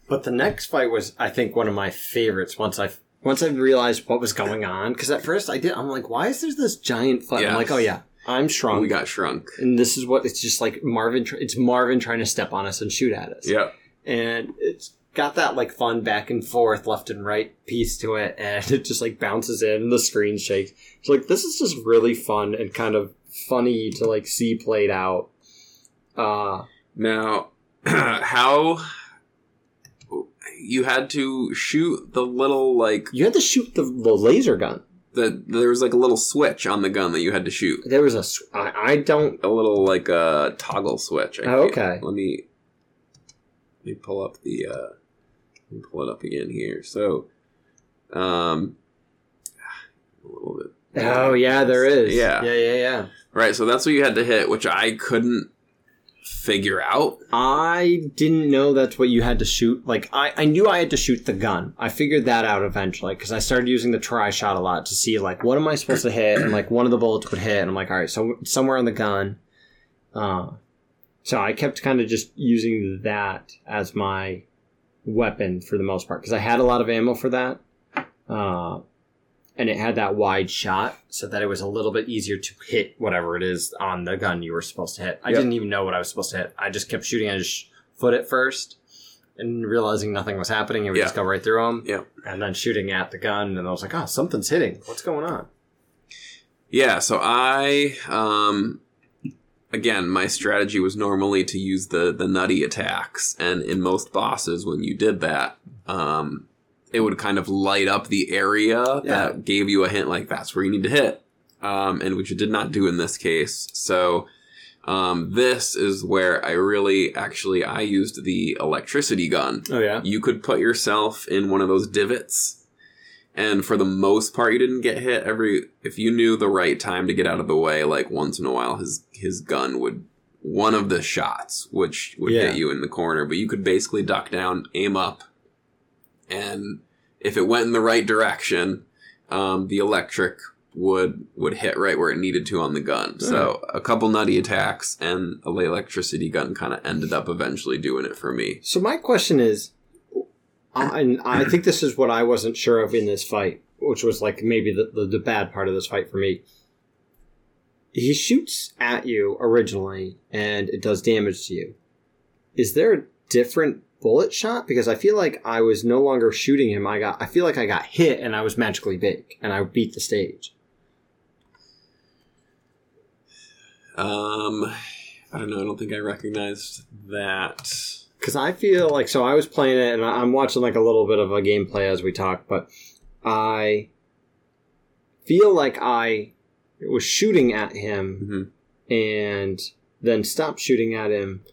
but the next fight was, I think, one of my favorites once I once I realized what was going on. Because at first I did, I'm like, why is there this giant fight? I'm like, oh yeah, I'm shrunk. we got shrunk. and this is what it's just like Marvin. It's Marvin trying to step on us and shoot at us. Yeah, and it's got that like fun back and forth, left and right piece to it, and it just like bounces in, and the screen shakes. It's like this is just really fun and kind of funny to like see played out. Uh Now, how you had to shoot the little like you had to shoot the, the laser gun. the there was like a little switch on the gun that you had to shoot. There was a sw- I, I don't A little like a toggle switch. I Oh, okay. Let me let me pull up the uh let me pull it up again here. So um a little bit Oh yeah, there is. Yeah. yeah, yeah, yeah. Right, so that's what you had to hit, which I couldn't figure out. I didn't know that's what you had to shoot. Like I, I knew I had to shoot the gun. I figured that out eventually because I started using the tri shot a lot to see like what am I supposed to hit, and like one of the bullets would hit, and I'm like, all right, so somewhere on the gun. Uh, so I kept kind of just using that as my weapon for the most part because I had a lot of ammo for that. Uh, and it had that wide shot so that it was a little bit easier to hit whatever it is on the gun you were supposed to hit. I Yep. didn't even know what I was supposed to hit. I just kept shooting at his foot at first and realizing nothing was happening. It would Yeah. just go right through him. Yep. And then shooting at the gun, and I was like, oh, something's hitting. What's going on? Yeah, so I um again, my strategy was normally to use the the nutty attacks and in most bosses when you did that, um it would kind of light up the area Yeah. that gave you a hint like that's where you need to hit. Um and which it did not do in this case. So um this is where I really actually I used the electricity gun Oh, yeah. you could put yourself in one of those divots and for the most part you didn't get hit every if you knew the right time to get out of the way like once in a while his his gun would one of the shots which would Yeah. hit you in the corner but you could basically duck down aim up and if it went in the right direction um, the electric would would hit right where it needed to on the gun so a couple nutty attacks and a electricity gun kind of ended up eventually doing it for me So my question is, and I think this is what I wasn't sure of in this fight, which was like maybe the, the, the bad part of this fight for me. He shoots at you originally, and it does damage to you. Is there a different bullet shot? Because I feel like I was no longer shooting him. I got, I feel like I got hit, and I was magically big, and I beat the stage. Um, I don't know. I don't think I recognized that. Because I feel like so I was playing it and I'm watching like a little bit of a gameplay as we talk, but I feel like I was shooting at him hmm and then stopped shooting at him,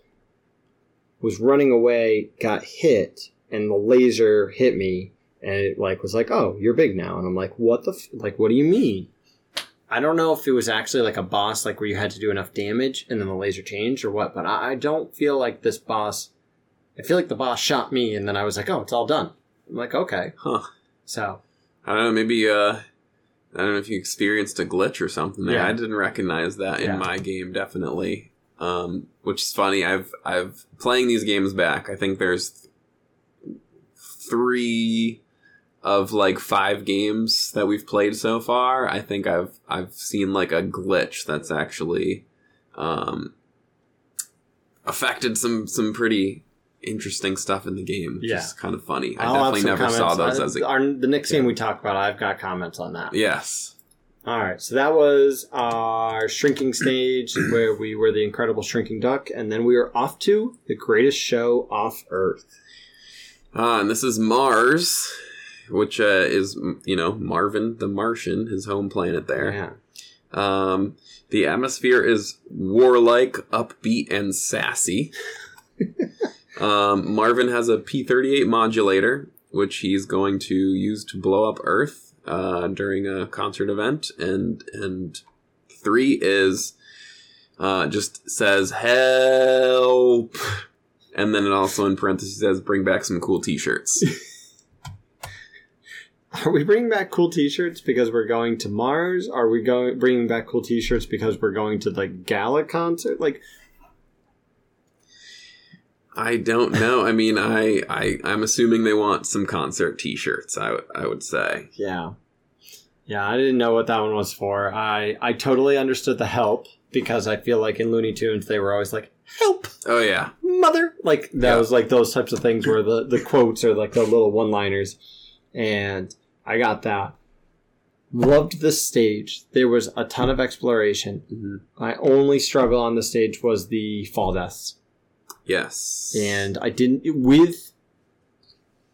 was running away, got hit, and the laser hit me, and it like was like, "Oh, you're big now," and I'm like, "What the f- like? What do you mean?" I don't know if it was actually like a boss, like where you had to do enough damage and then the laser changed or what, but I, I don't feel like this boss. I feel like the boss shot me, and then I was like, "Oh, it's all done." I'm like, "Okay." Huh. So I don't know. Maybe. Uh, I don't know if you experienced a glitch or something there. Yeah. I didn't recognize that Yeah. in my game. Definitely. Um, which is funny. I've I've playing these games back. I think there's three of like five games that we've played so far. I think I've I've seen like a glitch that's actually um, affected some some pretty interesting stuff in the game. Which Yeah. is kind of funny. I I'll have definitely some never saw comments. those as a Our, the next game we talk about, I've got comments on that. yes. All right, so that was our shrinking stage where we were the incredible shrinking duck, and then we were off to the greatest show off Earth. Ah, and this is Mars, which uh, is you know Marvin the Martian, his home planet there. Yeah. Um, the atmosphere is warlike, upbeat, and sassy. um, Marvin has a P thirty eight modulator, which he's going to use to blow up Earth uh, during a concert event, and and three is uh, just says help. And then it also in parentheses says, "Bring back some cool T-shirts." Are we bringing back cool T-shirts because we're going to Mars? Are we going bringing back cool T-shirts because we're going to the gala concert? Like, I don't know. I mean, I, I I'm assuming they want some concert T-shirts. I would I would say. yeah, yeah. I didn't know what that one was for. I I totally understood the help because I feel like in Looney Tunes they were always like, "Help, Oh yeah. mother!" Like that Yeah. was like those types of things where the the quotes are like the little one liners, and I got that. Loved the stage. There was a ton of exploration. Mhm. My only struggle on the stage was the fall deaths. Yes. and I didn't with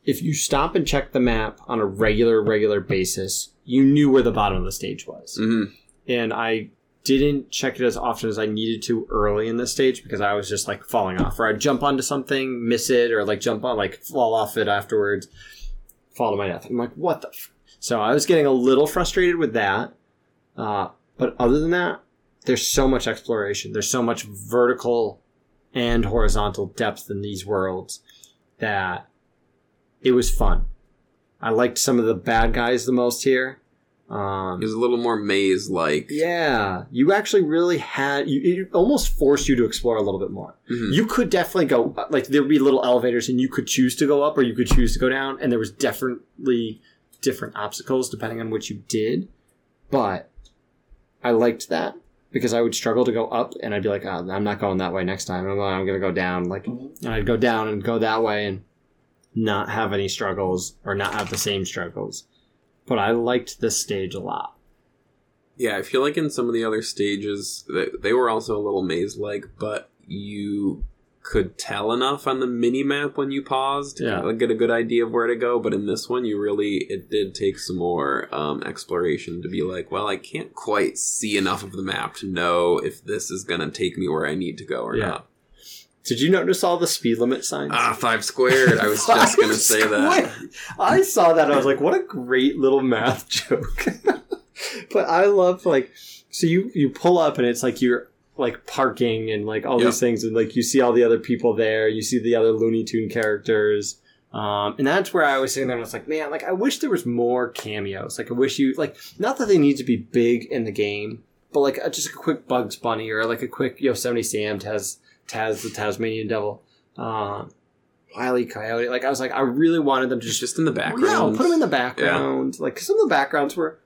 if you stop and check the map on a regular regular basis, you knew where the bottom of the stage was. Mhm. And I didn't check it as often as I needed to early in the stage because I was just like falling off or I'd jump onto something, miss it or like jump on like fall off it afterwards, fall to my death. I'm like, what the f-? So I was getting a little frustrated with that. Uh, but other than that, there's so much exploration. There's so much vertical and horizontal depth in these worlds that it was fun. I liked some of the bad guys the most here. Um, It was a little more maze like. yeah, you actually really had you, it almost forced you to explore a little bit more. Mhm. You could definitely go like there'd be little elevators and you could choose to go up or you could choose to go down and there was definitely different obstacles depending on what you did. But I liked that because I would struggle to go up and I'd be like, oh, I'm not going that way next time. I'm, I'm going to go down. Like, mm-hmm. and I'd go down and go that way and not have any struggles or not have the same struggles. But I liked this stage a lot. Yeah, I feel like in some of the other stages, they, they were also a little maze like, but you could tell enough on the mini map when you paused to Yeah. kinda get a good idea of where to go. But in this one, you really, it did take some more um, exploration to be like, well, I can't quite see enough of the map to know if this is going to take me where I need to go or Yeah. not. Did you notice all the speed limit signs? Ah, five squared. I was just going to say that. I saw that. I was like, what a great little math joke. but I love like, so you you pull up and it's like you're like parking and like all Yep. these things and like you see all the other people there. You see the other Looney Tune characters. Um, and that's where I was sitting there and I was like, man, like I wish there was more cameos. Like I wish you like not that they need to be big in the game, but like a, just a quick Bugs Bunny or like a quick Yosemite Sam Taz Taz the Tasmanian Devil. Um, Wile E. Coyote. Like I was like, I really wanted them to Just, just in the background. yeah, put them in the background. Like 'cause some of the backgrounds were,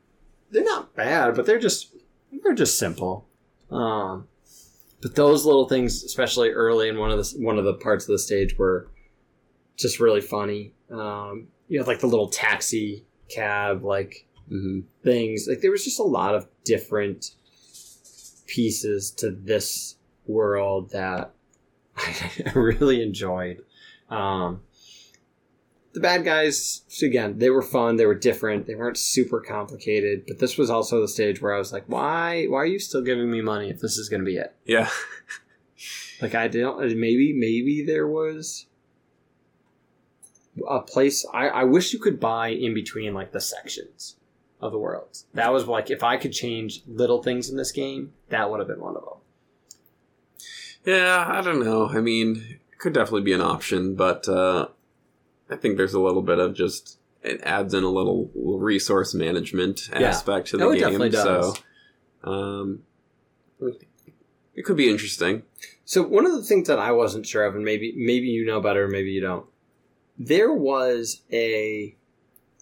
they're not bad, but they're just they're just simple. Um, but those little things, especially early in one of the one of the parts of the stage, were just really funny. Um, you had like the little taxi cab like Mhm. things. Like there was just a lot of different pieces to this world that I really enjoyed. Um, the bad guys, again, they were fun. They were different. They weren't super complicated. But this was also the stage where I was like, why? Why are you still giving me money if this is going to be it? Yeah. Like I don't. Maybe maybe there was a place. I I wish you could buy in between like the sections of the worlds. That was like if I could change little things in this game, that would have been one of them. Yeah, I don't know. I mean, it could definitely be an option, but uh, I think there's a little bit of just it adds in a little resource management Yeah. aspect to the Oh, game. So, um, it could be interesting. So one of the things that I wasn't sure of, and maybe maybe you know better, maybe you don't. There was a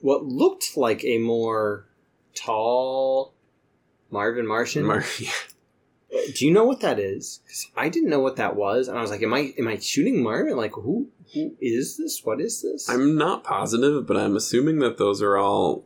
what looked like a more tall Marvin Martian. Mar- Do you know what that is? I didn't know what that was, and I was like, "Am I am I shooting Marvin? Like who who is this? What is this?" I'm not positive, but I'm assuming that those are all,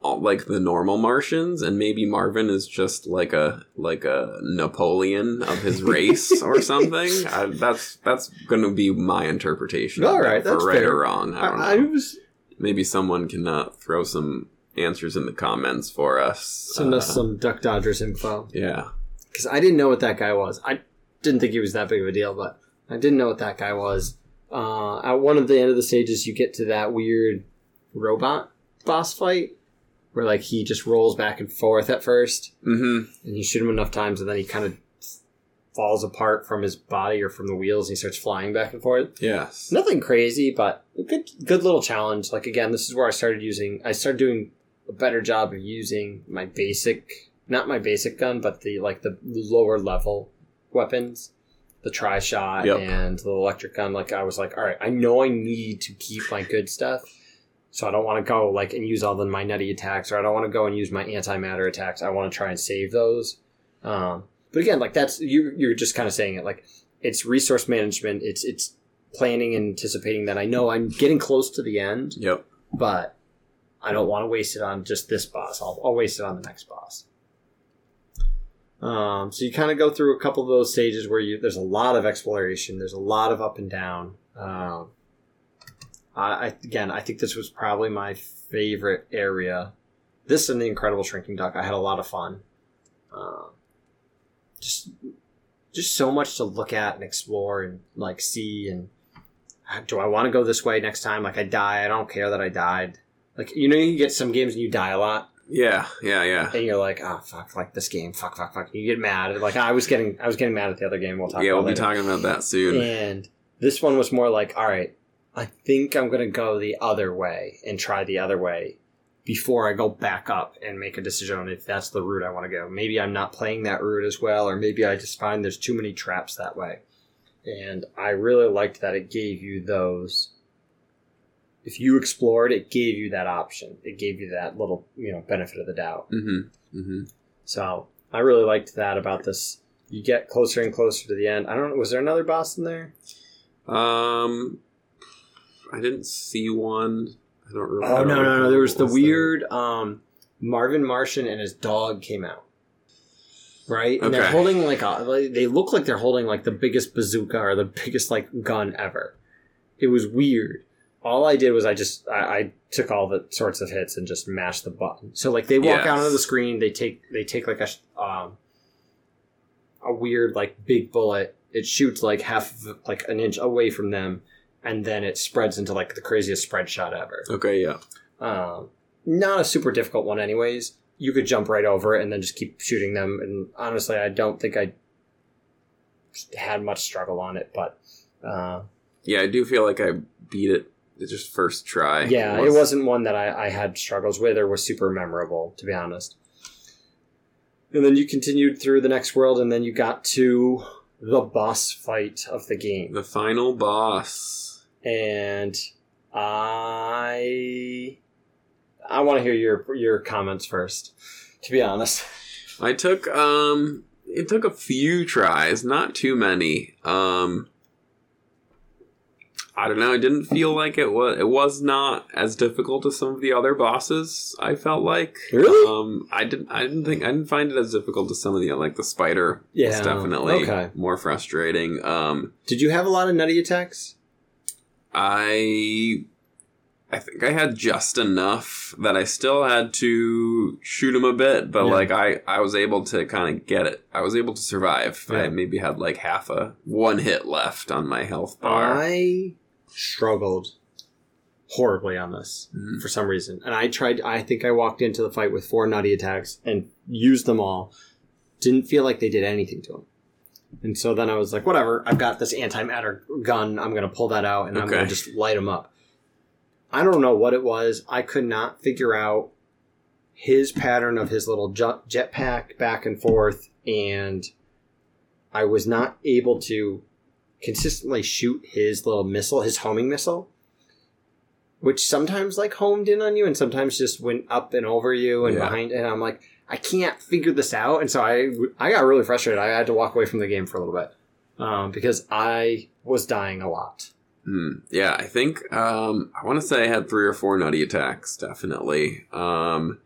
all like the normal Martians, and maybe Marvin is just like a like a Napoleon of his race or something. I, that's that's going to be my interpretation. All that, right, that's right fair. or wrong. I don't know. I, I was maybe someone can uh, throw some answers in the comments for us. send us Uh, some Duck Dodgers info Yeah. Because I didn't know what that guy was. I didn't think he was that big of a deal, but I didn't know what that guy was. Uh, at one of the end of the stages, you get to that weird robot boss fight where like he just rolls back and forth at first, Mm-hmm. and you shoot him enough times, and then he kind of falls apart from his body or from the wheels, and he starts flying back and forth. Yes. Nothing crazy, but a good good little challenge. Like again, this is where I started using. I started doing a better job of using my basic, not my basic gun, but the like the lower level weapons, the tri shot Yep. and the electric gun. Like I was like, all right, I know I need to keep my good stuff. So I don't want to go like and use all the my nutty attacks, or I don't want to go and use my antimatter attacks. I want to try and save those. Um, but again, like that's you. You're just kind of saying it like it's resource management. It's it's planning and anticipating that I know I'm getting close to the end, Yep. but I don't want to waste it on just this boss. I'll, I'll waste it on the next boss. Um, so you kind of go through a couple of those stages where you there's a lot of exploration, there's a lot of up and down. Um, I, again, I think this was probably my favorite area. This and the Incredible Shrinking Duck, I had a lot of fun. Um, just, just so much to look at and explore and like see and do I want to go this way next time? Like I die, I don't care that I died. Like you know, you get some games and you die a lot, Yeah, yeah, yeah. and you're like, oh fuck, like this game, fuck, fuck, fuck. You get mad. Like I was getting, I was getting mad at the other game. We'll talk. Yeah, we'll be talking about that soon. And this one was more like, all right, I think I'm gonna go the other way and try the other way before I go back up and make a decision on if that's the route I want to go. Maybe I'm not playing that route as well, or maybe I just find there's too many traps that way. And I really liked that it gave you those. If you explored, it gave you that option. It gave you that little, you know, benefit of the doubt. Mm-hmm. Mm-hmm. So I really liked that about this. You get closer and closer to the end. I don't know. Was there another boss in there? Um, I didn't see one. I don't remember. Oh no no no! There was the What weird um, Marvin Martian and his dog came out, right? And they're holding like a. Like, they look like they're holding like the biggest bazooka or the biggest like gun ever. It was weird. All I did was I just I, I took all the sorts of hits and just mashed the button. So like they walk out onto the screen, they take they take like a um, a weird like big bullet. It shoots like half of, like an inch away from them, and then it spreads into like the craziest spread shot ever. Okay, yeah. Um, not a super difficult one, anyways. You could jump right over it and then just keep shooting them. And honestly, I don't think I had much struggle on it. But uh, Yeah, I do feel like I beat it the just first try. yeah, it wasn't one that I, I had struggles with or was super memorable, to be honest. And then you continued through the next world, and then you got to the boss fight of the game. the final boss. and I I want to hear your your comments first. To be honest, I took um it took a few tries, not too many. Um I don't know, it didn't feel like it was it was not as difficult as some of the other bosses, I felt like. Really? Um I didn't I didn't think I didn't find it as difficult as some of the like the spider Yeah, was definitely okay. more frustrating. Um did you have a lot of nutty attacks? I I think I had just enough that I still had to shoot him a bit, but Yeah. like I I was able to kind of get it. I was able to survive. Yeah. I maybe had like half a one hit left on my health bar. I struggled horribly on this Mhm. for some reason, and I tried. I think I walked into the fight with four nutty attacks and used them all. Didn't feel like they did anything to him. And so then I was like, whatever, I've got this antimatter gun. I'm going to pull that out and I'm going to just light him up. I don't know what it was. I could not figure out his pattern of his little jetpack back and forth. And I was not able to consistently shoot his little missile, his homing missile, which sometimes like homed in on you and sometimes just went up and over you and Yeah. behind. And I'm like, I can't figure this out. And so I, I got really frustrated. I had to walk away from the game for a little bit um, because I was dying a lot. Hmm. Yeah, I think um, I want to say I had three or four nutty attacks. Definitely. Um,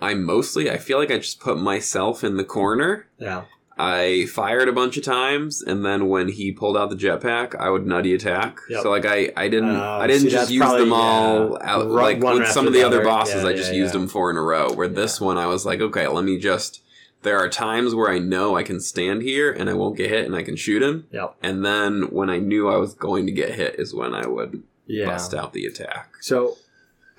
I mostly I feel like I just put myself in the corner. Yeah. I fired a bunch of times, and then when he pulled out the jetpack, I would nutty attack. Yep. So like I, I didn't Oh, I didn't see, just use probably- them all yeah. out like one with some of the the other other. bosses. Yeah, I just yeah, used yeah. them four in a row. Where this one, I was like, okay, let me just. There are times where I know I can stand here and I won't get hit, and I can shoot him. Yep. And then when I knew I was going to get hit, is when I would Yeah. bust out the attack. So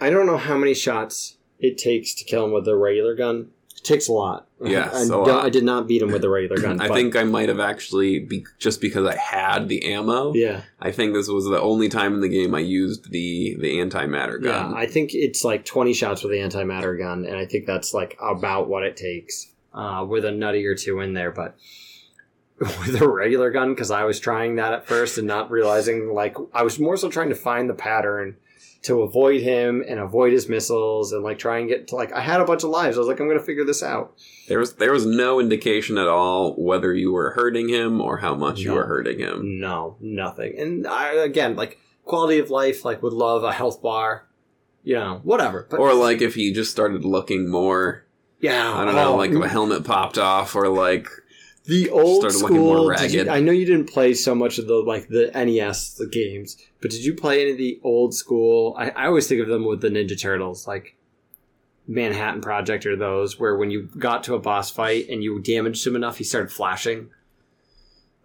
I don't know how many shots it takes to kill him with a regular gun. Takes a lot. Yeah, I, a don't- I did not beat him with the regular gun. I but- think I might have actually, be, just because I had the ammo, Yeah. I think this was the only time in the game I used the the antimatter gun. Yeah. I think it's like 20 shots with the antimatter gun, and I think that's like about what it takes uh, with a nutty or two in there. But with a regular gun, because I was trying that at first and not realizing, like, I was more so trying to find the pattern to avoid him and avoid his missiles and like try and get to like I had a bunch of lives. I was like, I'm gonna figure this out. There was there was no indication at all whether you were hurting him or how much you were hurting him. No, nothing. And I again like quality of life, like would love a health bar, you know, whatever. But Or like if he just started looking more, yeah, I don't know, oh, like if a oh. helmet popped off or like the old started looking more school. you- I know you didn't play so much of the like the NES the games, but did you play any of the old school? I, I always think of them with the Ninja Turtles, like Manhattan Project or those where when you got to a boss fight and you damaged him enough, he started flashing.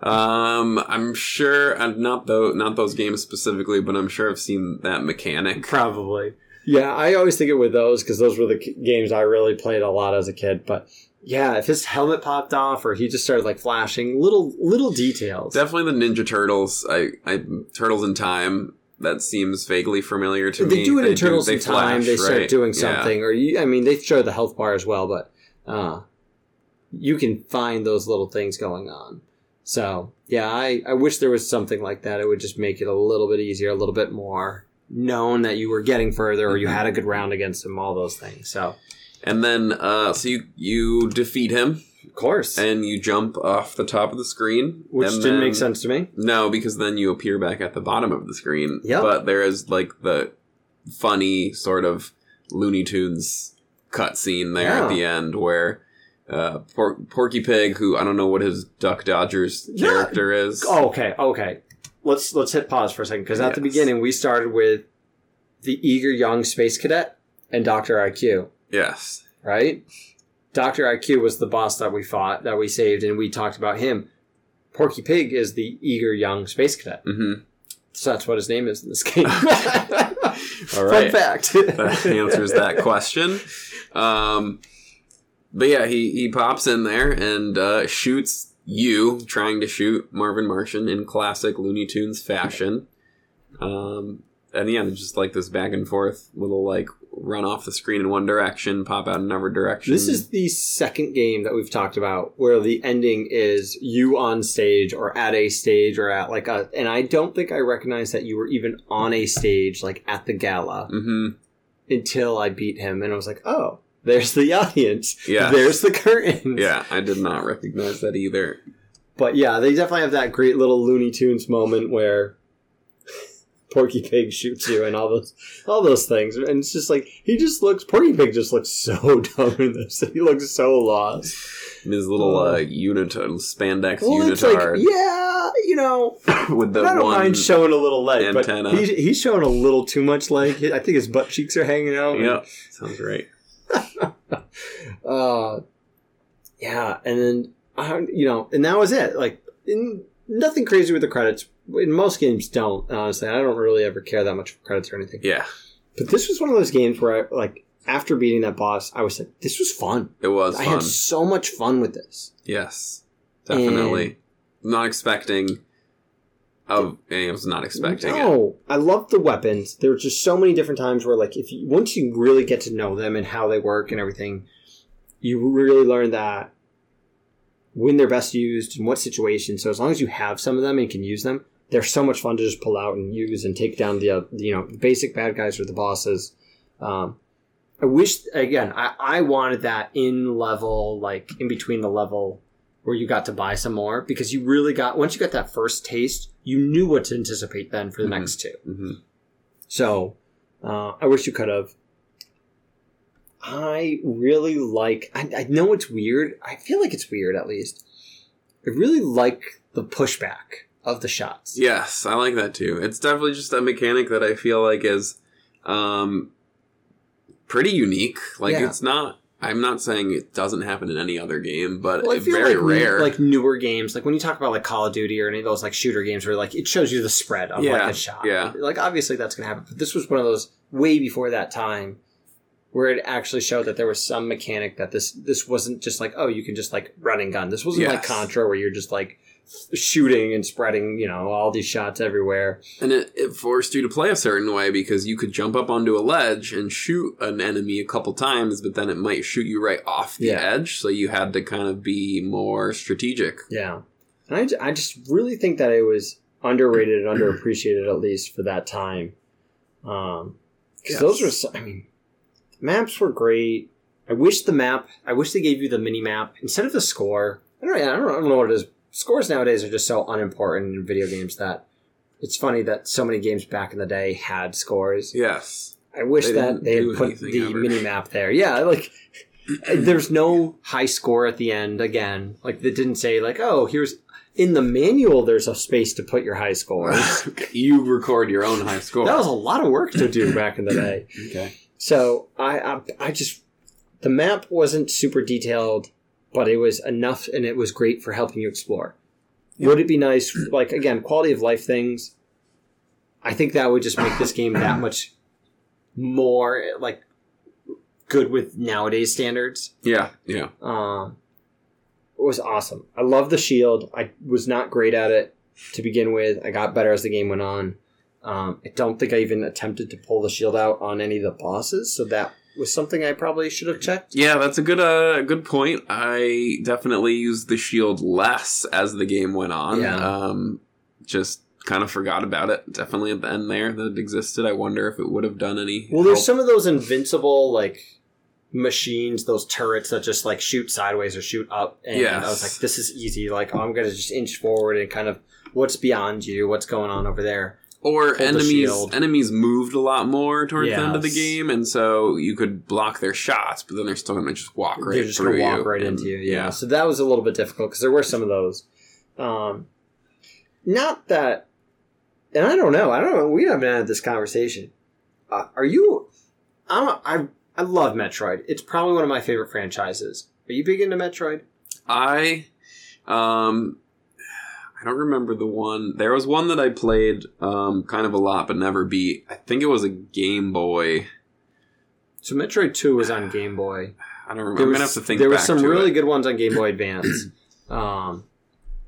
um I'm sure and not though not those games specifically, but I'm sure I've seen that mechanic. Probably. Yeah, I always think it with those because those were the k- games I really played a lot as a kid. But yeah, if his helmet popped off or he just started like flashing, little little details. Definitely the Ninja Turtles. I, I Turtles in Time. That seems vaguely familiar to me. they do it in Turtles they in Time. flash, They start right? doing Yeah. something, or you, I mean, they show the health bar as well, but uh, you can find those little things going on. So yeah, I, I wish there was something like that. It would just make it a little bit easier, a little bit more known that you were getting further or you Mhm. had a good round against him. All those things. So And then, uh, so you you defeat him, of course, and you jump off the top of the screen, which and didn't then- make sense to me. No, because then you appear back at the bottom of the screen. Yep. But there is like the funny sort of Looney Tunes cutscene there Yeah. at the end where uh, Por- Porky Pig, who I don't know what his Duck Dodgers Yeah. character is. Oh, okay, okay. Let's let's hit pause for a second because at the Yes. beginning we started with the eager young space cadet and Doctor IQ, Yes. right? Doctor IQ was the boss that we fought that we saved, and we talked about him. Porky Pig is the eager young space cadet, hmm so that's what his name is in this game. All Fun fact. that answers that question. Um, but yeah, he, he pops in there and uh, shoots you, trying to shoot Marvin Martian in classic Looney Tunes fashion. Um, and yeah, it's just like this back and forth little like run off the screen in one direction, pop out in another direction. This is the second game that we've talked about where the ending is you on stage or at a stage or at like a and I don't think I recognized that you were even on a stage like at the gala hmm until I beat him and I was like, "Oh, there's the audience. Yeah. There's the curtains." Yeah, I did not recognize that either. But yeah, they definitely have that great little Looney Tunes moment where Porky Pig shoots you and all those all those things. And it's just like he just looks Porky Pig just looks so dumb in this. He looks so lost. And his little Oh. uh, unitard, spandex Well, it's like, unitard yeah, you know, with the I don't one. mind showing a little leg, antenna. but he's, he's showing a little too much leg. I think his butt cheeks are hanging out. Yep, sounds right. Uh, yeah, and then uh, you know, and that was it. Like, in, nothing crazy with the credits. In most games, don't honestly. I don't really ever care that much for credits or anything. Yeah, But this was one of those games where, I, like, after beating that boss, I was like, this was fun. it was I fun. had so much fun with this. Yes, definitely. Not expecting. Of, I was not expecting it. no, I love the weapons. There were just so many different times where, like, if you once you really get to know them and how they work and everything, you really learn that when they're best used in what situation. So as long as you have some of them and can use them, they're so much fun to just pull out and use and take down the uh, you know basic bad guys or the bosses. Um, I wish again. I, I wanted that in level, like in between the level where you got to buy some more because you really got once you got that first taste, you knew what to anticipate then for the Mhm. next two. hmm So uh, I wish you could have. I really like. I, I know it's weird. I feel like it's weird at least. I really like the pushback of the shots. Yes, I like that too. It's definitely just a mechanic that I feel like is um, pretty unique. Like Yeah. it's not. I'm not saying it doesn't happen in any other game, but Well, it's very like, rare. Like newer games, like when you talk about like Call of Duty or any of those like shooter games, where like it shows you the spread of like a shot. yeah. Like obviously that's gonna happen, but this was one of those way before that time where it actually showed that there was some mechanic that this this wasn't just like oh you can just like run and gun. This wasn't like Contra where you're just like shooting and spreading you know all these shots everywhere. and it, it forced you to play a certain way because you could jump up onto a ledge and shoot an enemy a couple times, but then it might shoot you right off the Yeah. edge. So you had to kind of be more strategic. Yeah, and I, I just really think that it was underrated and underappreciated at least for that time. Um, Because Yes. those were, I mean, maps were great. I wish the map, I wish they gave you the mini map instead of the score. I don't, I don't, I don't know what it is. Scores nowadays are just so unimportant in video games that it's funny that so many games back in the day had scores. Yes. I wish They that they had put the ever. mini map there. Yeah, like there's no high score at the end again. Like they didn't say like, oh, here's in the manual. There's a space to put your high score. you record your own high score. that was a lot of work to do back in the day. okay. So I, I I just the map wasn't super detailed, but it was enough, and it was great for helping you explore. Would it be nice, like again, quality of life things? I think that would just make this game that much more like good with nowadays standards. Yeah. Yeah. Um, it was awesome. I love the shield. I was not great at it to begin with. I got better as the game went on. Um, I don't think I even attempted to pull the shield out on any of the bosses, so that was something I probably should have checked. Yeah, that's a good uh good point. I definitely used the shield less as the game went on. Yeah. Um just kind of forgot about it. Definitely at the end there that it existed. I wonder if it would have done any. Well, there's help. some of those invincible like machines, those turrets that just like shoot sideways or shoot up, and Yes. I was like, this is easy. Like, I'm gonna just inch forward and kind of what's beyond you, what's going on over there. Or enemies enemies moved a lot more towards the end of the Yes. game, and so you could block their shots, but then they're still gonna just walk right They're just through gonna walk you. right into you. Yeah. So that was a little bit difficult because there were some of those. Um, not that, and I don't know. I don't know. We haven't had this conversation. Uh, are you? I'm. A, I I love Metroid. It's probably one of my favorite franchises. Are you big into Metroid? I um I don't remember the one. There was one that I played um kind of a lot but never beat. I think it was a Game Boy. So Metroid Two was on Game Boy. I don't remember. There I'm was, gonna have to think there were some really it. good ones on Game Boy Advance. um,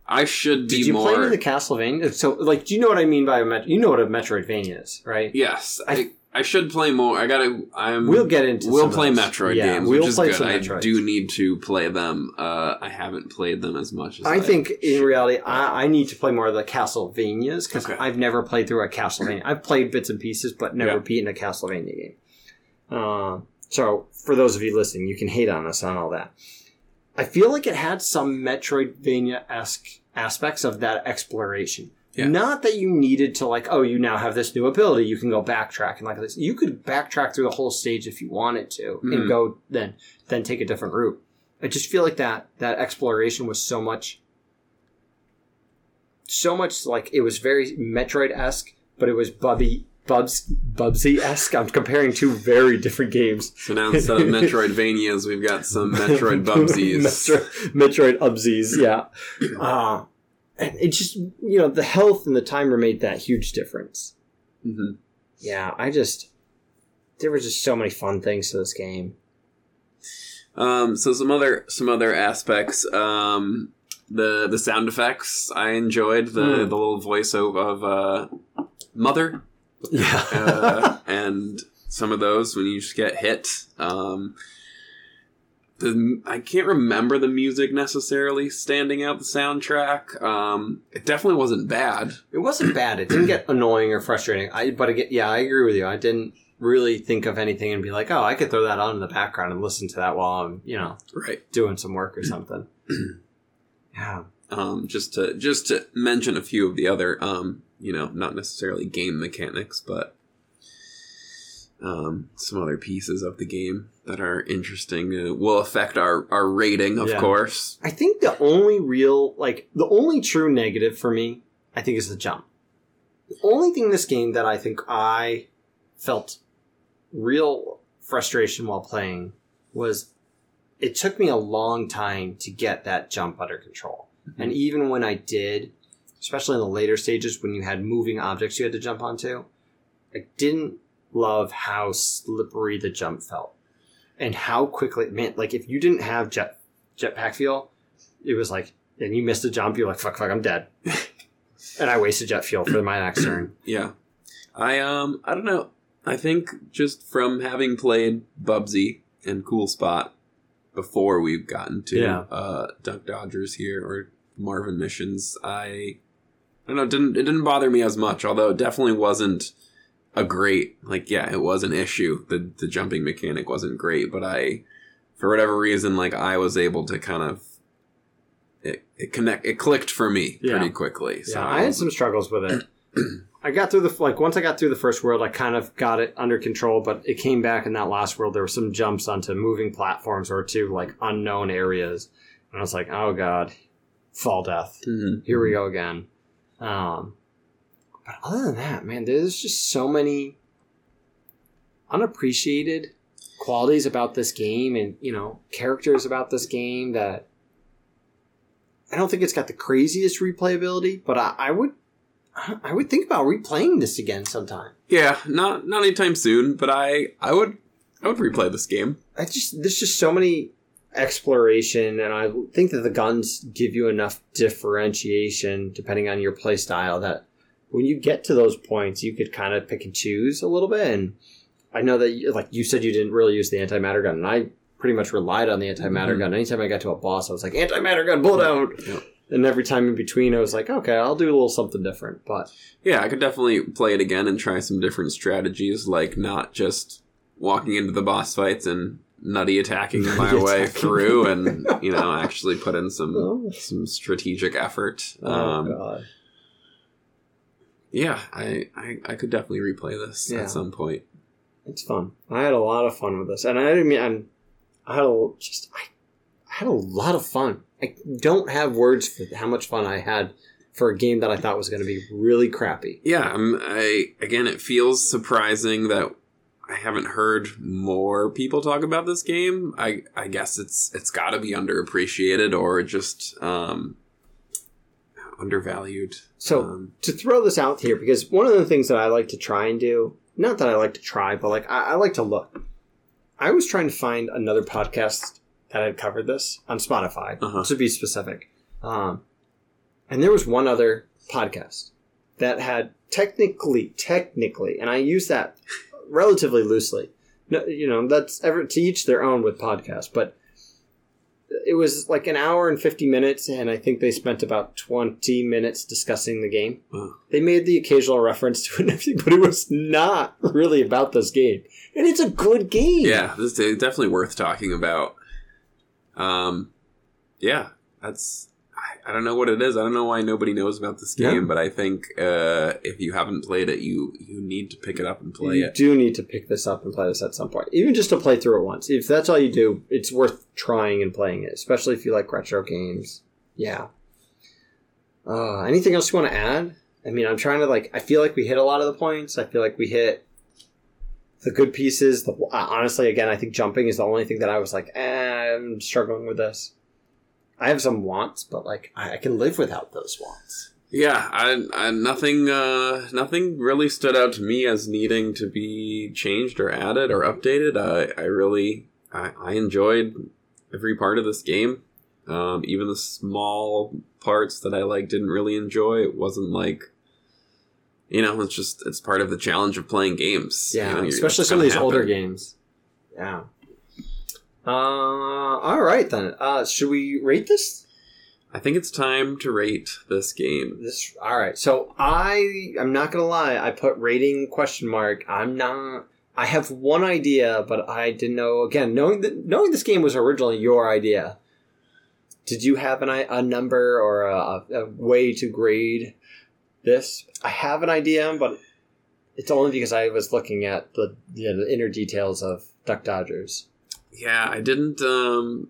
I should be did you more play the Castlevania? So, like, do you know what I mean by a Met- you know what a Metroidvania is, right? Yes. I, I- I should play more. I gotta I'm We'll get into. We'll play those. Metroid Yeah, games, we'll which is play good. I do need to play them. Uh, I haven't played them as much as I think in reality, I, I need to play more of the Castlevanias because Okay. I've never played through a Castlevania. I've played bits and pieces, but never Yeah. beaten a Castlevania game. Uh, so, for those of you listening, you can hate on us on all that. I feel like it had some Metroidvania esque aspects of that exploration. Yeah. Not that you needed to like, oh, you now have this new ability, you can go backtrack and like this. You could backtrack through the whole stage if you wanted to, Mhm. and go then then take a different route. I just feel like that that exploration was so much, so much like it was very Metroid esque, but it was Bubby Bubs Bubsy esque. I'm comparing two very different games. so now instead of Metroidvanias, we've got some Metroid Bubsies. Metro, Metroid Ubsies, yeah. Uh, it just, you know, the health and the timer made that huge difference. Mhm. Yeah, I just, there were just so many fun things to this game. Um, so some other some other aspects. Um, the the sound effects I enjoyed the Hmm. the little voice of, of uh, mother Yeah. uh, and some of those when you just get hit. Um, the I can't remember the music necessarily standing out the soundtrack. Um, it definitely wasn't bad. it wasn't bad. It didn't get annoying or frustrating. I, but again, yeah, I agree with you. I didn't really think of anything and be like, oh, I could throw that on in the background and listen to that while I'm, you know, Right. doing some work or something. yeah. Um, just to just to mention a few of the other um, you know, not necessarily game mechanics, but um, some other pieces of the game that are interesting uh, will affect our our rating, of Yeah. course. I think the only real, like, the only true negative for me, I think, is the jump. The only thing in this game that I think I felt real frustration while playing was it took me a long time to get that jump under control. And even when I did, especially in the later stages when you had moving objects you had to jump onto, I didn't love how slippery the jump felt. And how quickly, it meant. like if you didn't have jet jetpack fuel, it was like, and you missed a jump, you're like, fuck, fuck, I'm dead. and I wasted jet fuel for my next turn. Yeah. I um I don't know. I think just from having played Bubsy and Cool Spot before we've gotten to Yeah. uh Duck Dodgers here or Marvin missions, I I don't know, it didn't it didn't bother me as much, although it definitely wasn't a great like yeah it was an issue the the jumping mechanic wasn't great but i for whatever reason like i was able to kind of it, it connect it clicked for me Yeah. pretty quickly so Yeah, I had some struggles with it. I got through the like once I got through the first world, I kind of got it under control. But it came back in that last world. There were some jumps onto moving platforms or to like unknown areas, and I was like, "Oh god, fall death! Mhm. Here we go again." Um, but other than that, man, there's just so many unappreciated qualities about this game, and you know, characters about this game that I don't think it's got the craziest replayability, but I, I would I would think about replaying this again sometime. yeah not not anytime soon but i i would i would replay this game I just there's just so many exploration, and I think that the guns give you enough differentiation depending on your play style that when you get to those points, you could kind of pick and choose a little bit. And I know that, like you said, you didn't really use the antimatter gun, and I pretty much relied on the antimatter Mhm. gun. Anytime I got to a boss, I was like, antimatter gun, bullet out. Yeah. And every time in between, I was like, okay, I'll do a little something different. But yeah i could definitely play it again and try some different strategies like not just walking into the boss fights and nutty attacking my Nutty way through and you know actually put in some oh, some strategic effort oh, um, god, yeah I, I i could definitely replay this Yeah. at some point it's fun. I had a lot of fun with this, and I didn't mean I'm, I had a, just I, I had a lot of fun. I don't have words for how much fun I had for a game that I thought was going to be really crappy. yeah I'm, i again it feels surprising that i haven't heard more people talk about this game i i guess it's it's got to be underappreciated or just um undervalued So um, to throw this out here, because one of the things that I like to try and do, not that I like to try, but like I, I like to look. I was trying to find another podcast that had covered this on Spotify, Uh-huh. to be specific. Um, and there was one other podcast that had technically, technically, and I use that relatively loosely. No, you know, that's ever to each their own with podcasts, but it was like an hour and 50 minutes, and I think they spent about 20 minutes discussing the game. Wow. They made the occasional reference to it but it was not really about this game. And it's a good game. yeah this is definitely worth talking about um yeah that's I, don't know what it is i don't know why nobody knows about this Yeah. game but i think uh if you haven't played it you you need to pick it up and play you it You do need to pick this up and play this at some point. Even just to play through it once. If that's all you do, it's worth trying and playing it, especially if you like retro games. Yeah. Uh, anything else you want to add? I mean, I'm trying to like. I feel like we hit a lot of the points. I feel like we hit the good pieces. The, uh, honestly, again, I think jumping is the only thing that I was like, eh, I'm struggling with this. I have some wants, but like I, I can live without those wants. yeah I, I nothing uh nothing really stood out to me as needing to be changed or added or updated i i really i, I enjoyed every part of this game um even the small parts that i like didn't really enjoy it wasn't like you know it's just it's part of the challenge of playing games Yeah, You know, especially some of these older games. Yeah. Uh, all right then. Uh, should we rate this? i think it's time to rate this game This. All right. So I, I'm not gonna lie. I put rating question mark. I'm not. I have one idea, but I didn't know. Again, knowing that knowing this game was originally your idea. Did you have an a number or a, a way to grade this? I have an idea, but it's only because I was looking at the you know, the inner details of Duck Dodgers. Yeah i didn't um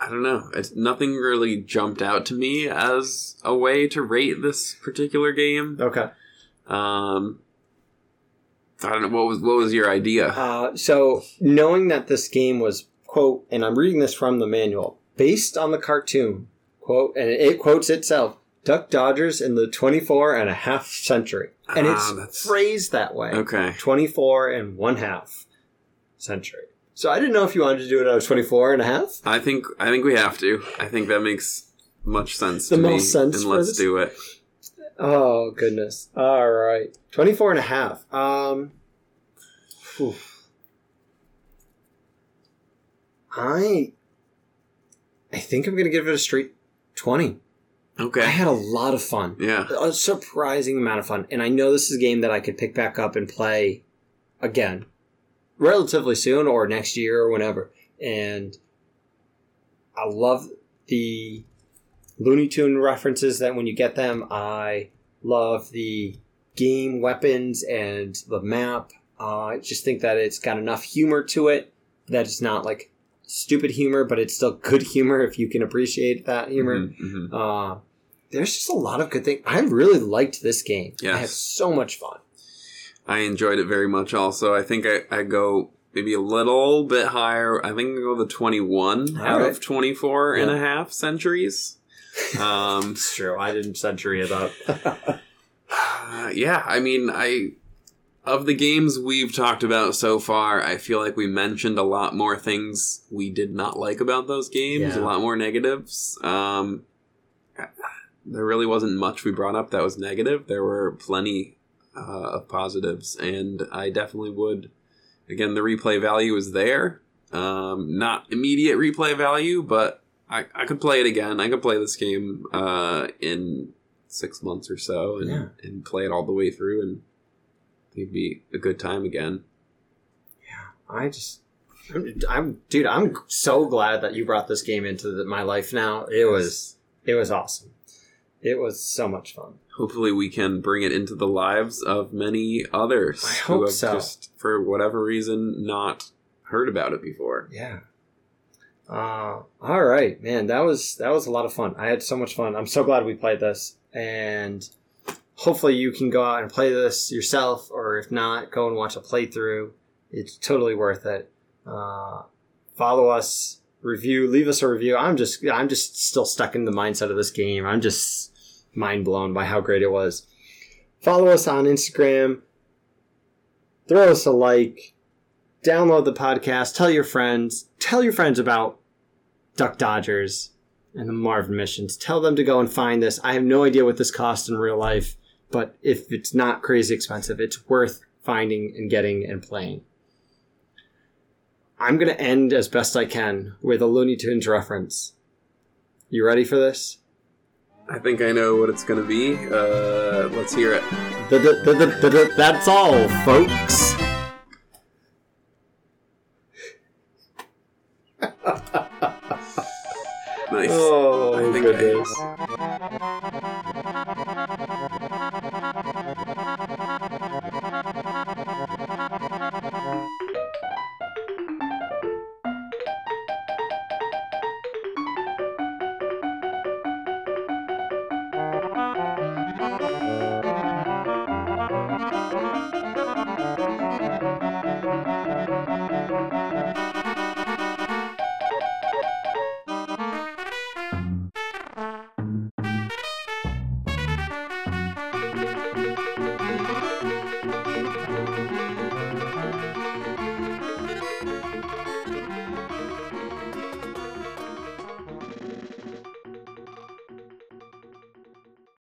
i don't know. It's, nothing really jumped out to me as a way to rate this particular game. Okay. um i don't know what was what was your idea? Uh, so knowing that this game was quote, and I'm reading this from the manual, based on the cartoon quote, and it quotes itself, Duck Dodgers in the 24 and a half century, and Ah, it's that's- phrased that way, okay. 24 and one half century. So I didn't know if you wanted to do it out of 24 and a half. i think i think we have to i think that makes much sense The to me most sense and let's this? do it Oh goodness! All right, 24 and a half. Um, phew. I, I think I'm gonna give it a straight 20. Okay. I had a lot of fun. Yeah. A surprising amount of fun. And I know this is a game that I could pick back up and play again relatively soon or next year or whenever. And I love the Looney Tune references that when you get them, I love the game weapons and the map. Uh, I just think that it's got enough humor to it that it's not like stupid humor, but it's still good humor if you can appreciate that humor. Mhm, mhm. Uh, there's just a lot of good things. I really liked this game. I had so much fun. I enjoyed it very much also. I think I, I go maybe a little bit higher. I think I go the 21 All out right. of 24 and a half centuries. Um, It's true. I didn't century it up. Uh, yeah, I mean, I of the games we've talked about so far, I feel like we mentioned a lot more things we did not like about those games, Yeah. a lot more negatives. Um, there really wasn't much we brought up that was negative. There were plenty uh, of positives, and I definitely would. Again, the replay value is there. Um, not immediate replay value, but I, I could play it again. I could play this game uh, in six months or so and, Yeah. and play it all the way through, and it'd be a good time again. Yeah, I just, I'm, I'm, dude. I'm so glad that you brought this game into the, my life. Now it was, it was awesome. It was so much fun. Hopefully, we can bring it into the lives of many others I who hope have so. just, for whatever reason, not heard about it before. Yeah. Uh, all right, man. That was that was a lot of fun. I had so much fun. I'm so glad we played this, and hopefully you can go out and play this yourself, or if not, go and watch a playthrough. It's totally worth it. Uh, follow us, review, leave us a review. I'm just I'm just still stuck in the mindset of this game. I'm just mind blown by how great it was. Follow us on Instagram. Throw us a like download the podcast, tell your friends, tell your friends about Duck Dodgers and the Marvin missions. Tell them to go and find this. I have no idea what this costs in real life, but if it's not crazy expensive, it's worth finding and getting and playing. I'm going to end as best I can with a Looney Tunes reference. You ready for this? I think I know what it's going to be. Uh, let's hear it. That's all, folks. Nice. Oh, I think I- goodness.